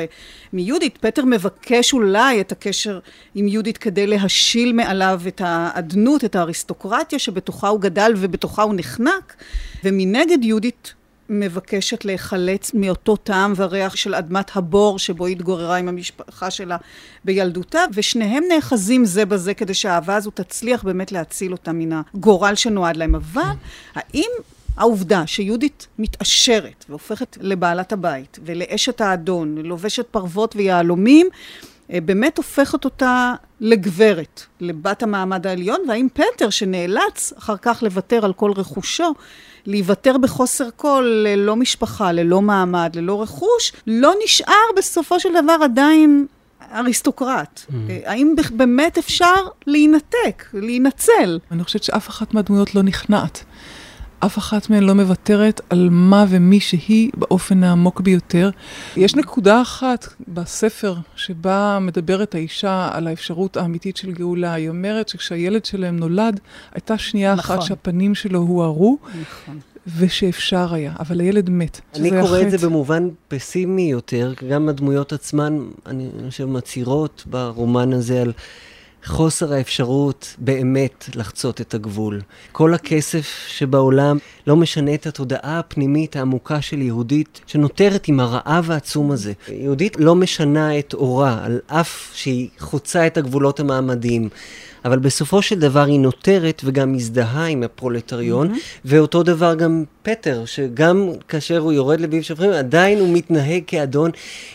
מיהודית. פטר מבקש אולי את הקשר עם יהודית כדי להשיל מעליו את האדנות, את האריסטוקרטיה שבתוכה הוא גדל ובתוכה הוא נחנק, ומנגד יהודית מבקשת להיחלץ מאותו טעם וריח של אדמת הבור שבו היא התגוררה עם המשפחה שלה בילדותה, ושניהם נאחזים זה בזה כדי שהאהבה הזו תצליח באמת להציל אותה מן הגורל שנועד להם. אבל האם העובדה שיהודית מתעשרת והופכת לבעלת הבית ולאשת האדון, לובשת פרוות ויהלומים, אה, באמת הופכת אותה לגברת, לבת המעמד העליון, והאם פטר שנאלץ אחר כך לוותר על כל רכושו, להיוותר בחוסר כל, ללא משפחה, ללא מעמד, ללא רכוש, לא נשאר בסופו של דבר עדיין אריסטוקרט. Mm. אה, האם באמת אפשר להינתק, להינצל? אני חושבת שאף אחת מהדמויות לא נכנעת. אף אחת מהן לא מוותרת על מה ומי שהיא באופן העמוק ביותר. יש נקודה אחת בספר שבה מדברת האישה על האפשרות האמיתית של גאולה. היא אומרת שכשהילד שלהם נולד, הייתה שנייה נכון. אחת שהפנים שלו הוארו. נכון. ושאפשר היה, אבל הילד מת. אני קורא. את זה במובן פסימי יותר, גם הדמויות עצמן, אני חושב, מצהירות ברומן הזה על חוסר האפשרות באמת לחצות את הגבול. כל הכסף שבעולם לא משנה את התודעה הפנימית העמוקה של יהודית, שנותרת עם הרעב העצום הזה. יהודית לא משנה את אורה, על אף שהיא חוצה את הגבולות המעמדיים. אבל בסופו של דבר היא נותרת וגם מזדהה עם הפרולטריון, ואותו דבר גם פטר, שגם כאשר הוא יורד לביב שפכים, עדיין הוא מתנהג כאדון.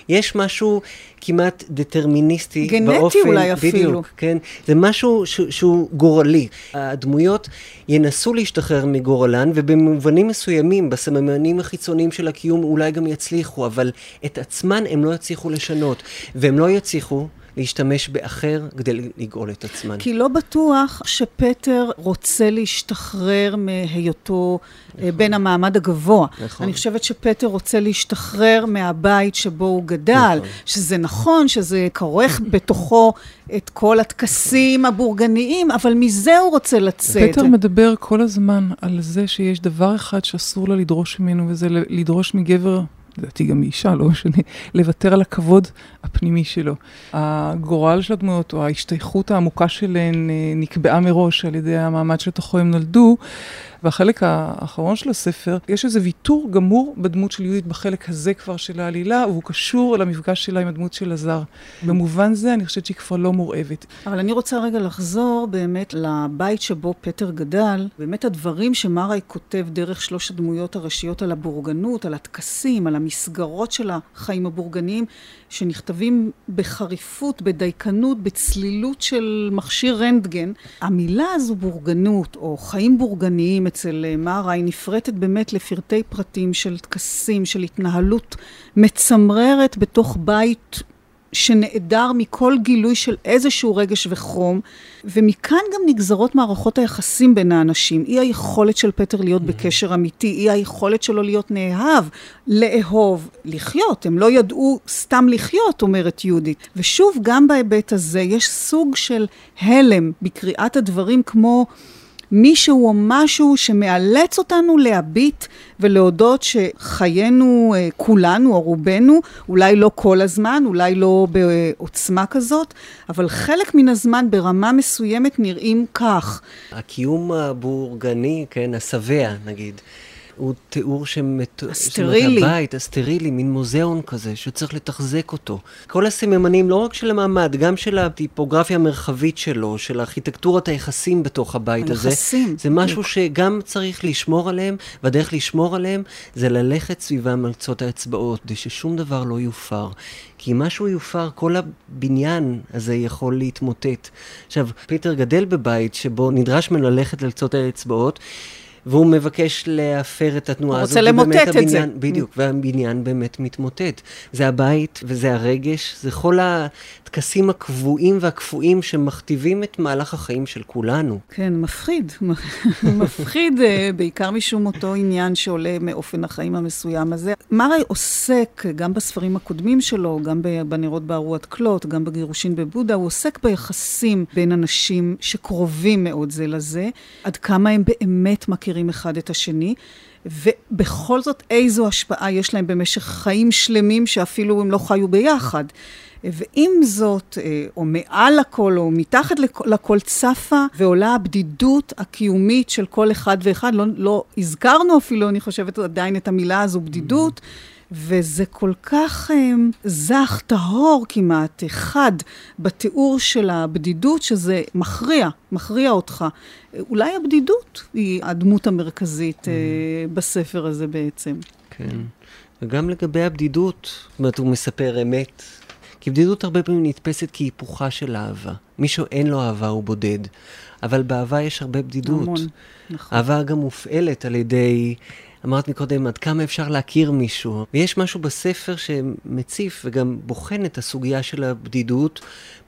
יש משהו כמעט דטרמיניסטי גנטי באופן... אולי אפילו. בדיוק, כן. זה משהו ש- שהוא גורלי. הדמויות ינסו להשתחרר מגורלן, ובמובנים מסוימים, בסממנים החיצוניים של הקיום, אולי גם יצליחו, אבל את עצמן הם לא יצליחו לשנות, והם לא יצליחו להשתמש באחר כדי לגאול את עצמן. כי לא בטוח שפטר רוצה להשתחרר מהיותו נכון. בן המעמד הגבוה. נכון. אני חושבת שפטר רוצה להשתחרר מהבית שבו הוא גדל, נכון. שזה נכון, שזה כורך בתוכו את כל הטקסים הבורגניים, אבל מזה הוא רוצה לצאת. פטר מדבר כל הזמן על זה שיש דבר אחד שאסור לה לדרוש ממנו, וזה לדרוש מגבר, לדעתי גם מאישה, לא משנה, לוותר על הכבוד הפנימי שלו. הגורל של הדמויות, או ההשתייכות העמוקה שלהן, אה, נקבעה מראש על ידי המעמד שלתוכו הם נולדו. והחלק האחרון של הספר, יש איזה ויתור גמור בדמות של יהודית בחלק הזה כבר של העלילה, והוא קשור למפגש שלה עם הדמות של הזר. במובן זה, אני חושבת שהיא כבר לא מורעבת. אבל אני רוצה רגע לחזור באמת לבית שבו פטר גדל. באמת הדברים שמראי כותב דרך שלוש הדמויות הראשיות על הבורגנות, על הטקסים, על המסגרות של החיים הבורגניים, שנכתבים בחריפות, בדייקנות, בצלילות של מכשיר רנטגן. המילה הזו בורגנות, או חיים בורגניים אצל אה, מהראי, נפרטת באמת לפרטי פרטים של טקסים, של התנהלות מצמררת בתוך בית שנעדר מכל גילוי של איזשהו רגש וחום, ומכאן גם נגזרות מערכות היחסים בין האנשים. אי היכולת של פטר להיות בקשר אמיתי, אי היכולת שלו להיות נאהב, לאהוב, לחיות. הם לא ידעו סתם לחיות, אומרת יהודית. ושוב, גם בהיבט הזה, יש סוג של הלם בקריאת הדברים כמו... מישהו או משהו שמאלץ אותנו להביט ולהודות שחיינו אה, כולנו או רובנו, אולי לא כל הזמן, אולי לא בעוצמה כזאת, אבל חלק מן הזמן ברמה מסוימת נראים כך. הקיום הבורגני, כן, השבע נגיד, הוא תיאור שמת... הסטרילי. הבית, הסטרילי, מין מוזיאון כזה, שצריך לתחזק אותו. כל הסממנים, לא רק של המעמד, גם של הטופוגרפיה המרחבית שלו, של ארכיטקטורת היחסים בתוך הבית הזה. היחסים, זה משהו שגם צריך לשמור עליהם, והדרך לשמור עליהם זה ללכת סביבם על קצות האצבעות, כדי ששום דבר לא יופר. כי אם משהו יופר, כל הבניין הזה יכול להתמוטט. עכשיו, פיטר גדל בבית שבו נדרש ממנו ללכת על קצות האצבעות. והוא מבקש להפר את התנועה הוא הזאת. רוצה למוטט ובאמת את זה. הבניין, בדיוק, והבניין באמת מתמוטט. זה הבית וזה הרגש, זה כל הטקסים הקבועים והקפואים שמכתיבים את מהלך החיים של כולנו. כן, מפחיד. מפחיד, אה, בעיקר משום אותו עניין שעולה מאופן החיים המסוים הזה. מרי עוסק, גם בספרים הקודמים שלו, גם בנרות בערועת כלות, גם בגירושין בבודה, הוא עוסק ביחסים בין אנשים שקרובים מאוד זה לזה, עד כמה הם באמת מכירים אחד את השני. ובכל זאת, איזו השפעה יש להם במשך חיים שלמים שאפילו הם לא חיו ביחד. ועם זאת, אה, או מעל הכל, או מתחת לכ- לכל, צפה ועולה הבדידות הקיומית של כל אחד ואחד. לא, לא הזכרנו אפילו, אני חושבת, עדיין את המילה הזו, בדידות. וזה כל כך אה, זך, טהור כמעט, חד, בתיאור של הבדידות, שזה מכריע, מכריע אותך. אולי הבדידות היא הדמות המרכזית אה, בספר הזה בעצם. כן. וגם לגבי הבדידות, זאת אומרת, הוא מספר אמת. כי בדידות הרבה פעמים נתפסת כהיפוכה של אהבה. מי שאין לו אהבה הוא בודד. אבל באהבה יש הרבה בדידות. המון, נכון. אהבה גם מופעלת על ידי, אמרת מקודם, עד כמה אפשר להכיר מישהו. ויש משהו בספר שמציף וגם בוחן את הסוגיה של הבדידות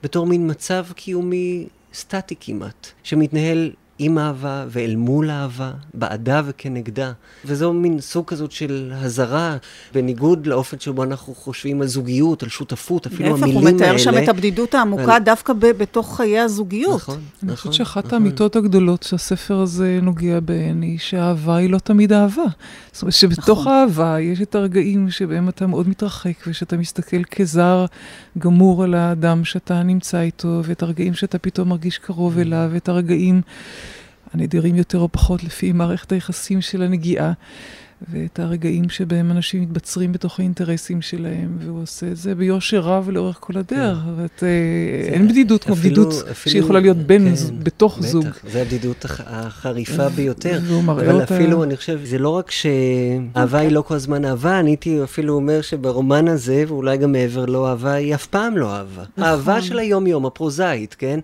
בתור מין מצב קיומי סטטי כמעט, שמתנהל עם אהבה ואל מול אהבה, בעדה וכנגדה. וזו מין סוג כזאת של הזרה, בניגוד לאופן שבו אנחנו חושבים על זוגיות, על שותפות, אפילו להפך, המילים הוא האלה. מתאר שם את הבדידות העמוקה על- דווקא ב- בתוך חיי הזוגיות. נכון, אני נכון. חושבת שאחת נכון. האמיתות הגדולות שהספר הזה נוגע בהן היא שהאהבה היא לא תמיד אהבה. זאת אומרת שבתוך נכון. האהבה יש את הרגעים שבהם אתה מאוד מתרחק ושאתה מסתכל כזר גמור על האדם שאתה נמצא איתו, ואת הרגעים שאתה פתאום מרגיש קרוב אליו, ואת הרגעים הנדירים יותר או פחות לפי מערכת היחסים של הנגיעה. ואת הרגעים שבהם אנשים מתבצרים בתוך האינטרסים שלהם, והוא עושה את זה ביושר רב לאורך כל הדרך. כן. ואת, אה, אין בדידות כמו בדידות שיכולה להיות בין כן, בתוך בטח, זוג. זה הבדידות הח- החריפה ביותר. והוא מראה אבל אותה- אפילו, אני חושב, זה לא רק שאהבה היא לא כל הזמן אהבה, אני הייתי אפילו אומר שברומן הזה, ואולי גם מעבר לו, אהבה היא אף פעם לא אהבה. נכון. אהבה של היום-יום, הפרוזאית, כן?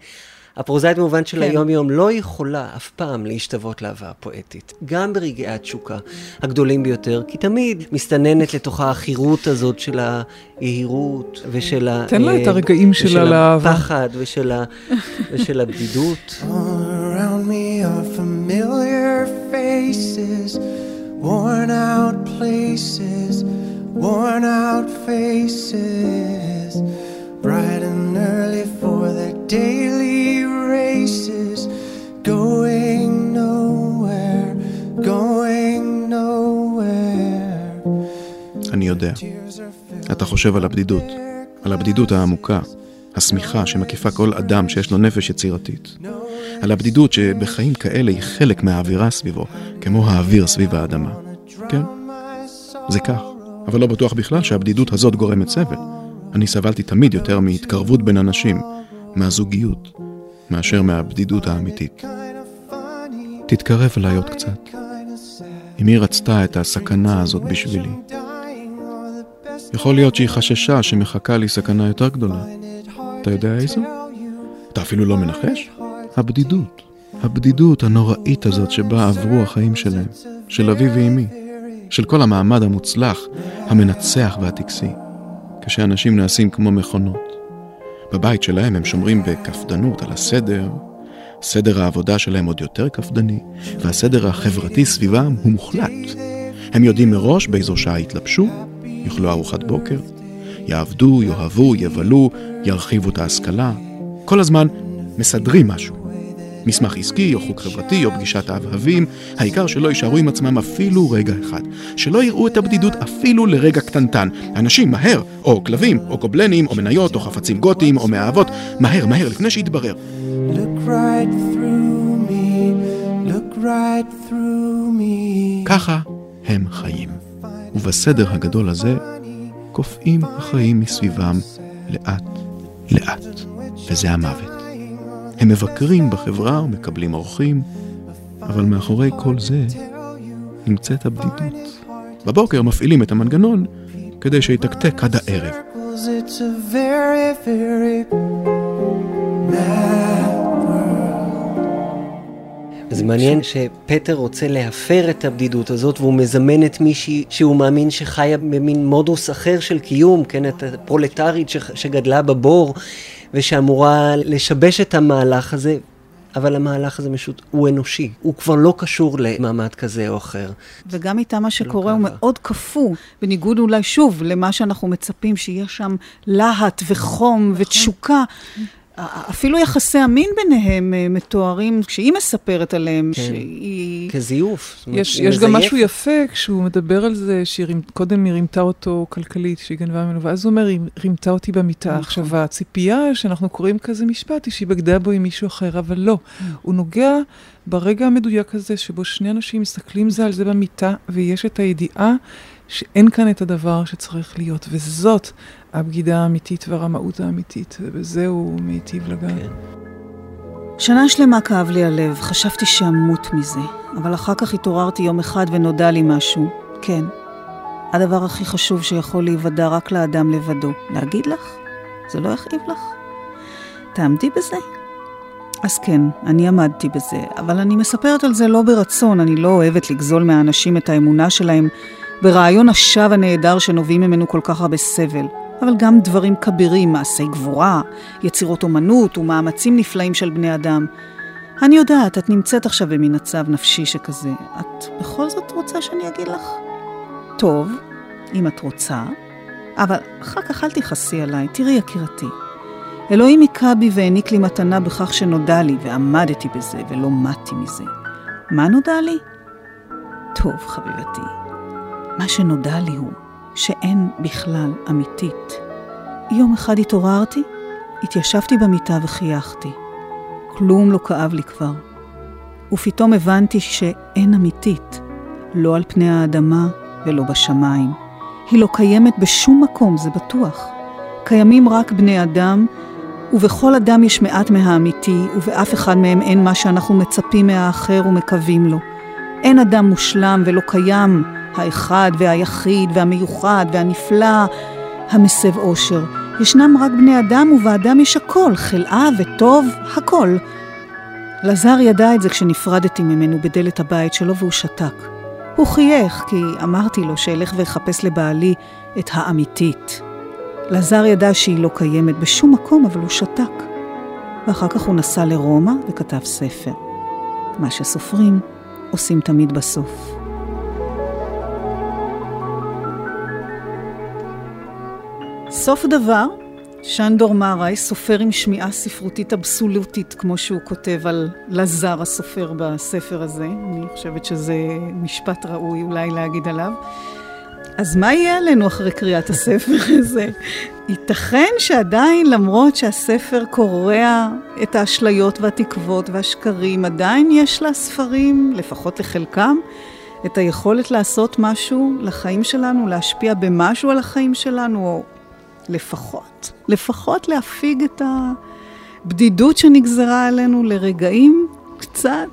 הפרוזאית במובן של כן. היום-יום לא יכולה אף פעם להשתוות לאהבה הפואטית. גם ברגעי התשוקה הגדולים ביותר, כי תמיד מסתננת לתוכה החירות הזאת של היהירות ושל ה... תן לה אה, את הרגעים שלה ושל לאהבה. הפחד ושל ה- ושל הבדידות. All around me are familiar faces, worn out places, worn out faces, bright and early for their daily races, going nowhere, going nowhere. אני יודע. אתה חושב על הבדידות, על הבדידות העמוקה, השמיכה שמקיפה כל אדם שיש לו נפש יצירתית. על הבדידות שבחיים כאלה היא חלק מהאווירה סביבו, כמו האוויר סביב האדמה. כן, זה כך, אבל לא בטוח בכלל שהבדידות הזאת גורמת סבל. אני סבלתי תמיד יותר מהתקרבות בין אנשים, מהזוגיות, מאשר מהבדידות האמיתית. תתקרב אליי עוד קצת. אמי רצתה את הסכנה הזאת בשבילי. יכול להיות שהיא חששה שמחכה לי סכנה יותר גדולה. אתה יודע איזו? אתה אפילו לא מנחש? הבדידות. הבדידות הנוראית הזאת שבה עברו החיים שלהם, של אבי ואמי, של כל המעמד המוצלח, המנצח והטקסי, כשאנשים נעשים כמו מכונות. בבית שלהם הם שומרים בקפדנות על הסדר, סדר העבודה שלהם עוד יותר קפדני, והסדר החברתי סביבם הוא מוחלט. הם יודעים מראש באיזו שעה יתלבשו, יאכלו ארוחת בוקר, יעבדו, יאהבו, יבלו, ירחיבו את ההשכלה. כל הזמן מסדרים משהו. מסמך עסקי, או חוג חברתי, או פגישת אהבים, העיקר שלא יישארו עם עצמם אפילו רגע אחד. שלא יראו את הבדידות אפילו לרגע קטנטן. אנשים, מהר, או כלבים, או קובלנים, או מניות, או חפצים גותיים, או מאהבות, מהר, מהר, לפני שיתברר. Look right through me, look right through me. ככה הם חיים. ובסדר הגדול הזה, קופאים החיים מסביבם לאט לאט, וזה המוות. הם מבקרים בחברה ומקבלים אורחים, אבל מאחורי כל זה נמצאת הבדידות. בבוקר מפעילים את המנגנון כדי שיתקתק עד הערב. זה מעניין שפטר רוצה להפר את הבדידות הזאת והוא מזמן את מישהי שהוא מאמין שחיה במין מודוס אחר של קיום, כן, את הפרולטרית שגדלה בבור ושאמורה לשבש את המהלך הזה, אבל המהלך הזה פשוט, הוא אנושי, הוא כבר לא קשור למעמד כזה או אחר. וגם איתה מה שקורה הוא ככה. מאוד קפוא, בניגוד אולי שוב למה שאנחנו מצפים שיהיה שם להט וחום ותשוקה. אפילו יחסי המין ביניהם אה, מתוארים, כשהיא מספרת עליהם, כן. שהיא... כזיוף. זאת אומרת, יש, יש גם. משהו יפה כשהוא מדבר על זה, שקודם היא רימתה אותו כלכלית, שהיא גנבה ממנו, ואז הוא אומר, היא רימתה אותי במיטה. נכון. עכשיו, הציפייה שאנחנו קוראים כזה משפט היא שהיא בגדה בו עם מישהו אחר, אבל לא. הוא נוגע ברגע המדויק הזה, שבו שני אנשים מסתכלים זה על זה במיטה, ויש את הידיעה שאין כאן את הדבר שצריך להיות, וזאת הבגידה האמיתית והרמאות האמיתית, ובזה הוא מיטיב לגעת. כן. שנה שלמה כאב לי הלב, חשבתי שאמות מזה, אבל אחר כך התעוררתי יום אחד ונודע לי משהו. כן, הדבר הכי חשוב שיכול להיוודע רק לאדם לבדו. להגיד לך? זה לא יכאיב לך? תעמדי בזה? אז כן, אני עמדתי בזה, אבל אני מספרת על זה לא ברצון, אני לא אוהבת לגזול מהאנשים את האמונה שלהם ברעיון השווא הנהדר שנובעים ממנו כל כך הרבה סבל. אבל גם דברים כבירים, מעשי גבורה, יצירות אומנות ומאמצים נפלאים של בני אדם. אני יודעת, את נמצאת עכשיו במין מצב נפשי שכזה. את בכל זאת רוצה שאני אגיד לך? טוב, אם את רוצה, אבל אחר כך אל תכעסי עליי. תראי, יקירתי, אלוהים היכה בי והעניק לי מתנה בכך שנודע לי, ועמדתי בזה, ולא מתי מזה. מה נודע לי? טוב, חביבתי, מה שנודע לי הוא שאין בכלל אמיתית. יום אחד התעוררתי, התיישבתי במיטה וחייכתי. כלום לא כאב לי כבר. ופתאום הבנתי שאין אמיתית. לא על פני האדמה ולא בשמיים. היא לא קיימת בשום מקום, זה בטוח. קיימים רק בני אדם, ובכל אדם יש מעט מהאמיתי, ובאף אחד מהם אין מה שאנחנו מצפים מהאחר ומקווים לו. אין אדם מושלם ולא קיים האחד והיחיד והמיוחד והנפלא, המסב אושר. ישנם רק בני אדם ובאדם יש הכל, חלאה וטוב, הכל. לזר ידע את זה כשנפרדתי ממנו בדלת הבית שלו והוא שתק. הוא חייך כי אמרתי לו שאלך ואחפש לבעלי את האמיתית. לזר ידע שהיא לא קיימת בשום מקום, אבל הוא שתק. ואחר כך הוא נסע לרומא וכתב ספר. מה שסופרים עושים תמיד בסוף. סוף דבר, שנדור מאראי, סופר עם שמיעה ספרותית אבסולוטית, כמו שהוא כותב על לזר הסופר בספר הזה. אני חושבת שזה משפט ראוי אולי להגיד עליו. אז מה יהיה עלינו אחרי קריאת הספר הזה? ייתכן שעדיין, למרות שהספר קורע את האשליות והתקוות והשקרים, עדיין יש לספרים, לפחות לחלקם, את היכולת לעשות משהו לחיים שלנו, להשפיע במשהו על החיים שלנו, או לפחות, לפחות להפיג את הבדידות שנגזרה עלינו לרגעים קצת.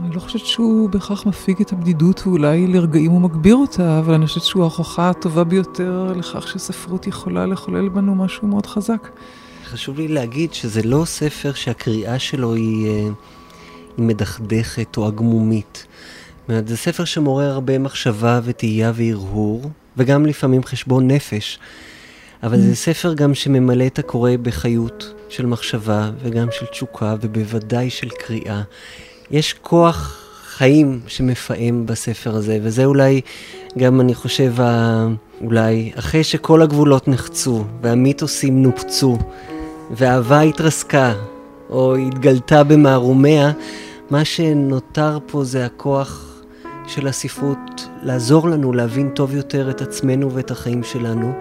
אני לא חושבת שהוא בהכרח מפיג את הבדידות, ואולי לרגעים הוא מגביר אותה, אבל אני חושבת שהוא ההוכחה הטובה ביותר לכך שספרות יכולה לחולל בנו משהו מאוד חזק. חשוב לי להגיד שזה לא ספר שהקריאה שלו היא, אה, היא מדכדכת או עגמומית. זה ספר שמעורר הרבה מחשבה ותהייה והרהור, וגם לפעמים חשבון נפש. אבל זה ספר גם שממלא את הקורא בחיות של מחשבה וגם של תשוקה ובוודאי של קריאה. יש כוח חיים שמפעם בספר הזה, וזה אולי גם, אני חושב, אולי אחרי שכל הגבולות נחצו והמיתוסים נופצו והאהבה התרסקה או התגלתה במערומיה, מה שנותר פה זה הכוח של הספרות לעזור לנו להבין טוב יותר את עצמנו ואת החיים שלנו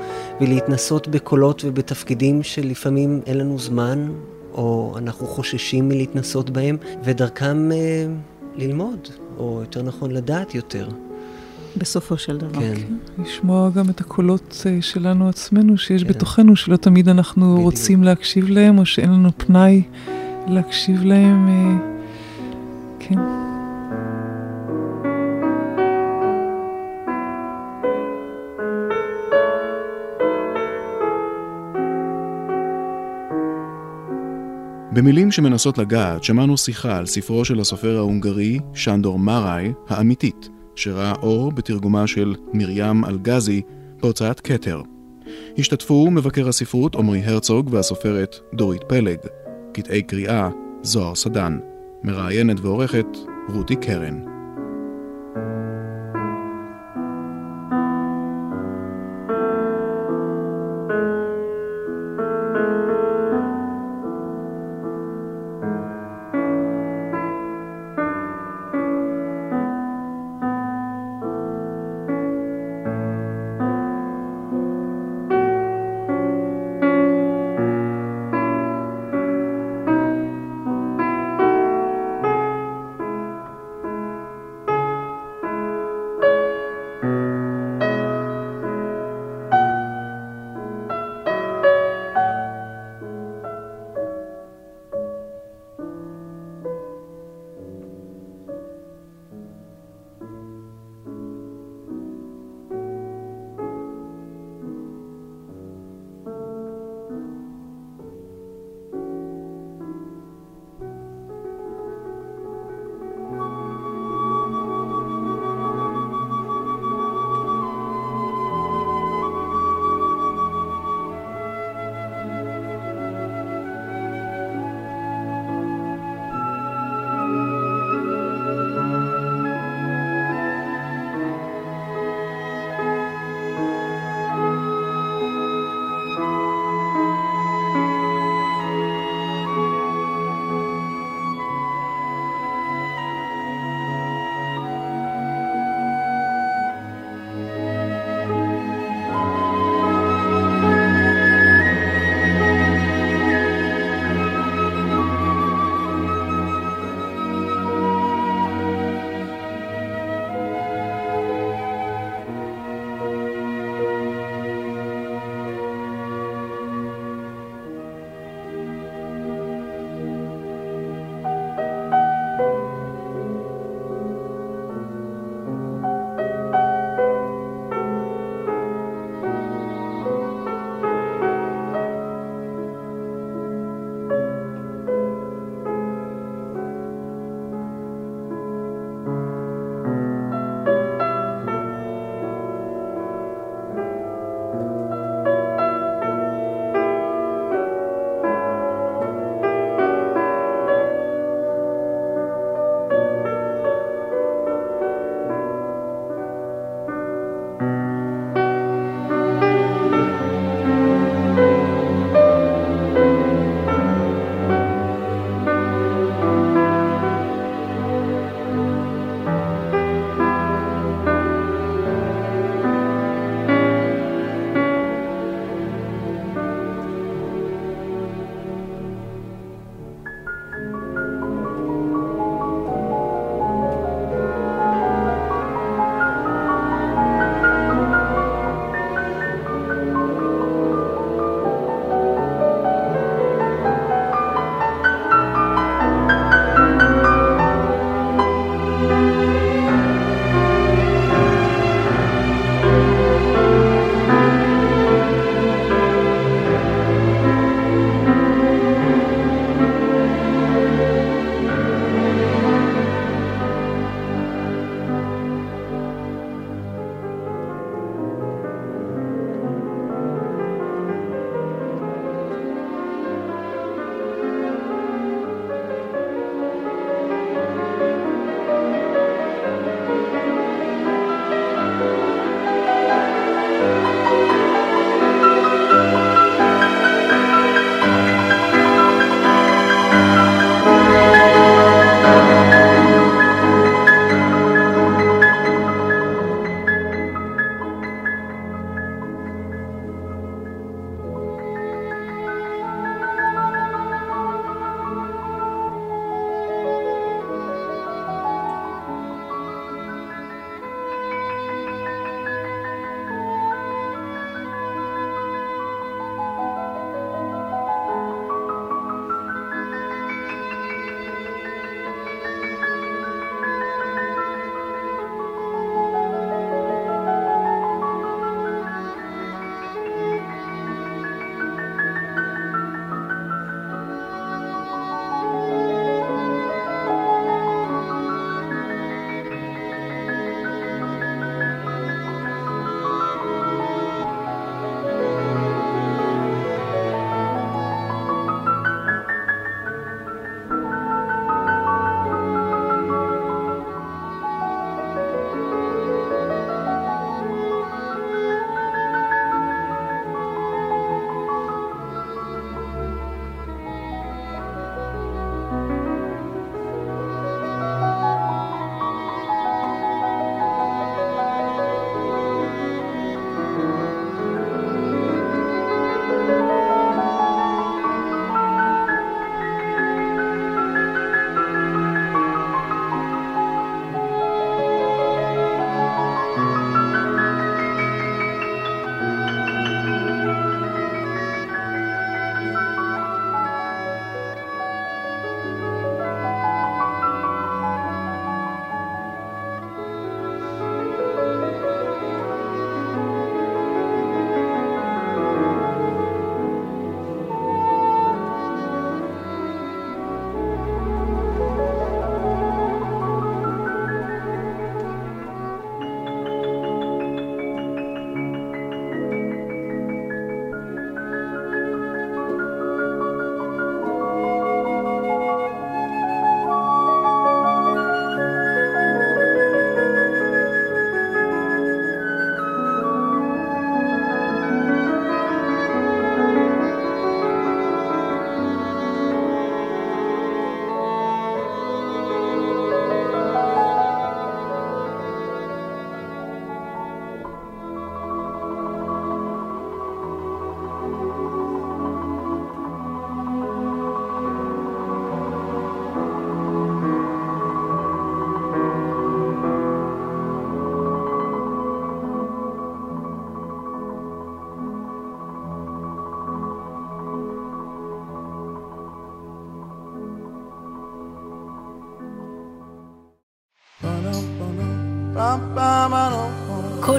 ולהתנסות בקולות ובתפקידים שלפעמים אין לנו זמן או אנחנו חוששים מלהתנסות בהם ודרכם אה, ללמוד, או יותר נכון לדעת יותר. בסופו של דבר. כן. לשמוע גם את הקולות אה, שלנו עצמנו שיש כן. בתוכנו, שלא תמיד אנחנו בדיוק. רוצים להקשיב להם, או שאין לנו פנאי להקשיב להם. אה, כן. במילים שמנסות לגעת, שמענו שיחה על ספרו של הסופר ההונגרי שנדור מאראי, האמיתית, שראה אור בתרגומה של מרים אלגזי בהוצאת כתר. השתתפו מבקר הספרות עמרי הרצוג והסופרת דורית פלג. קטעי קריאה זוהר סדן. מראיינת ועורכת רותי קרן.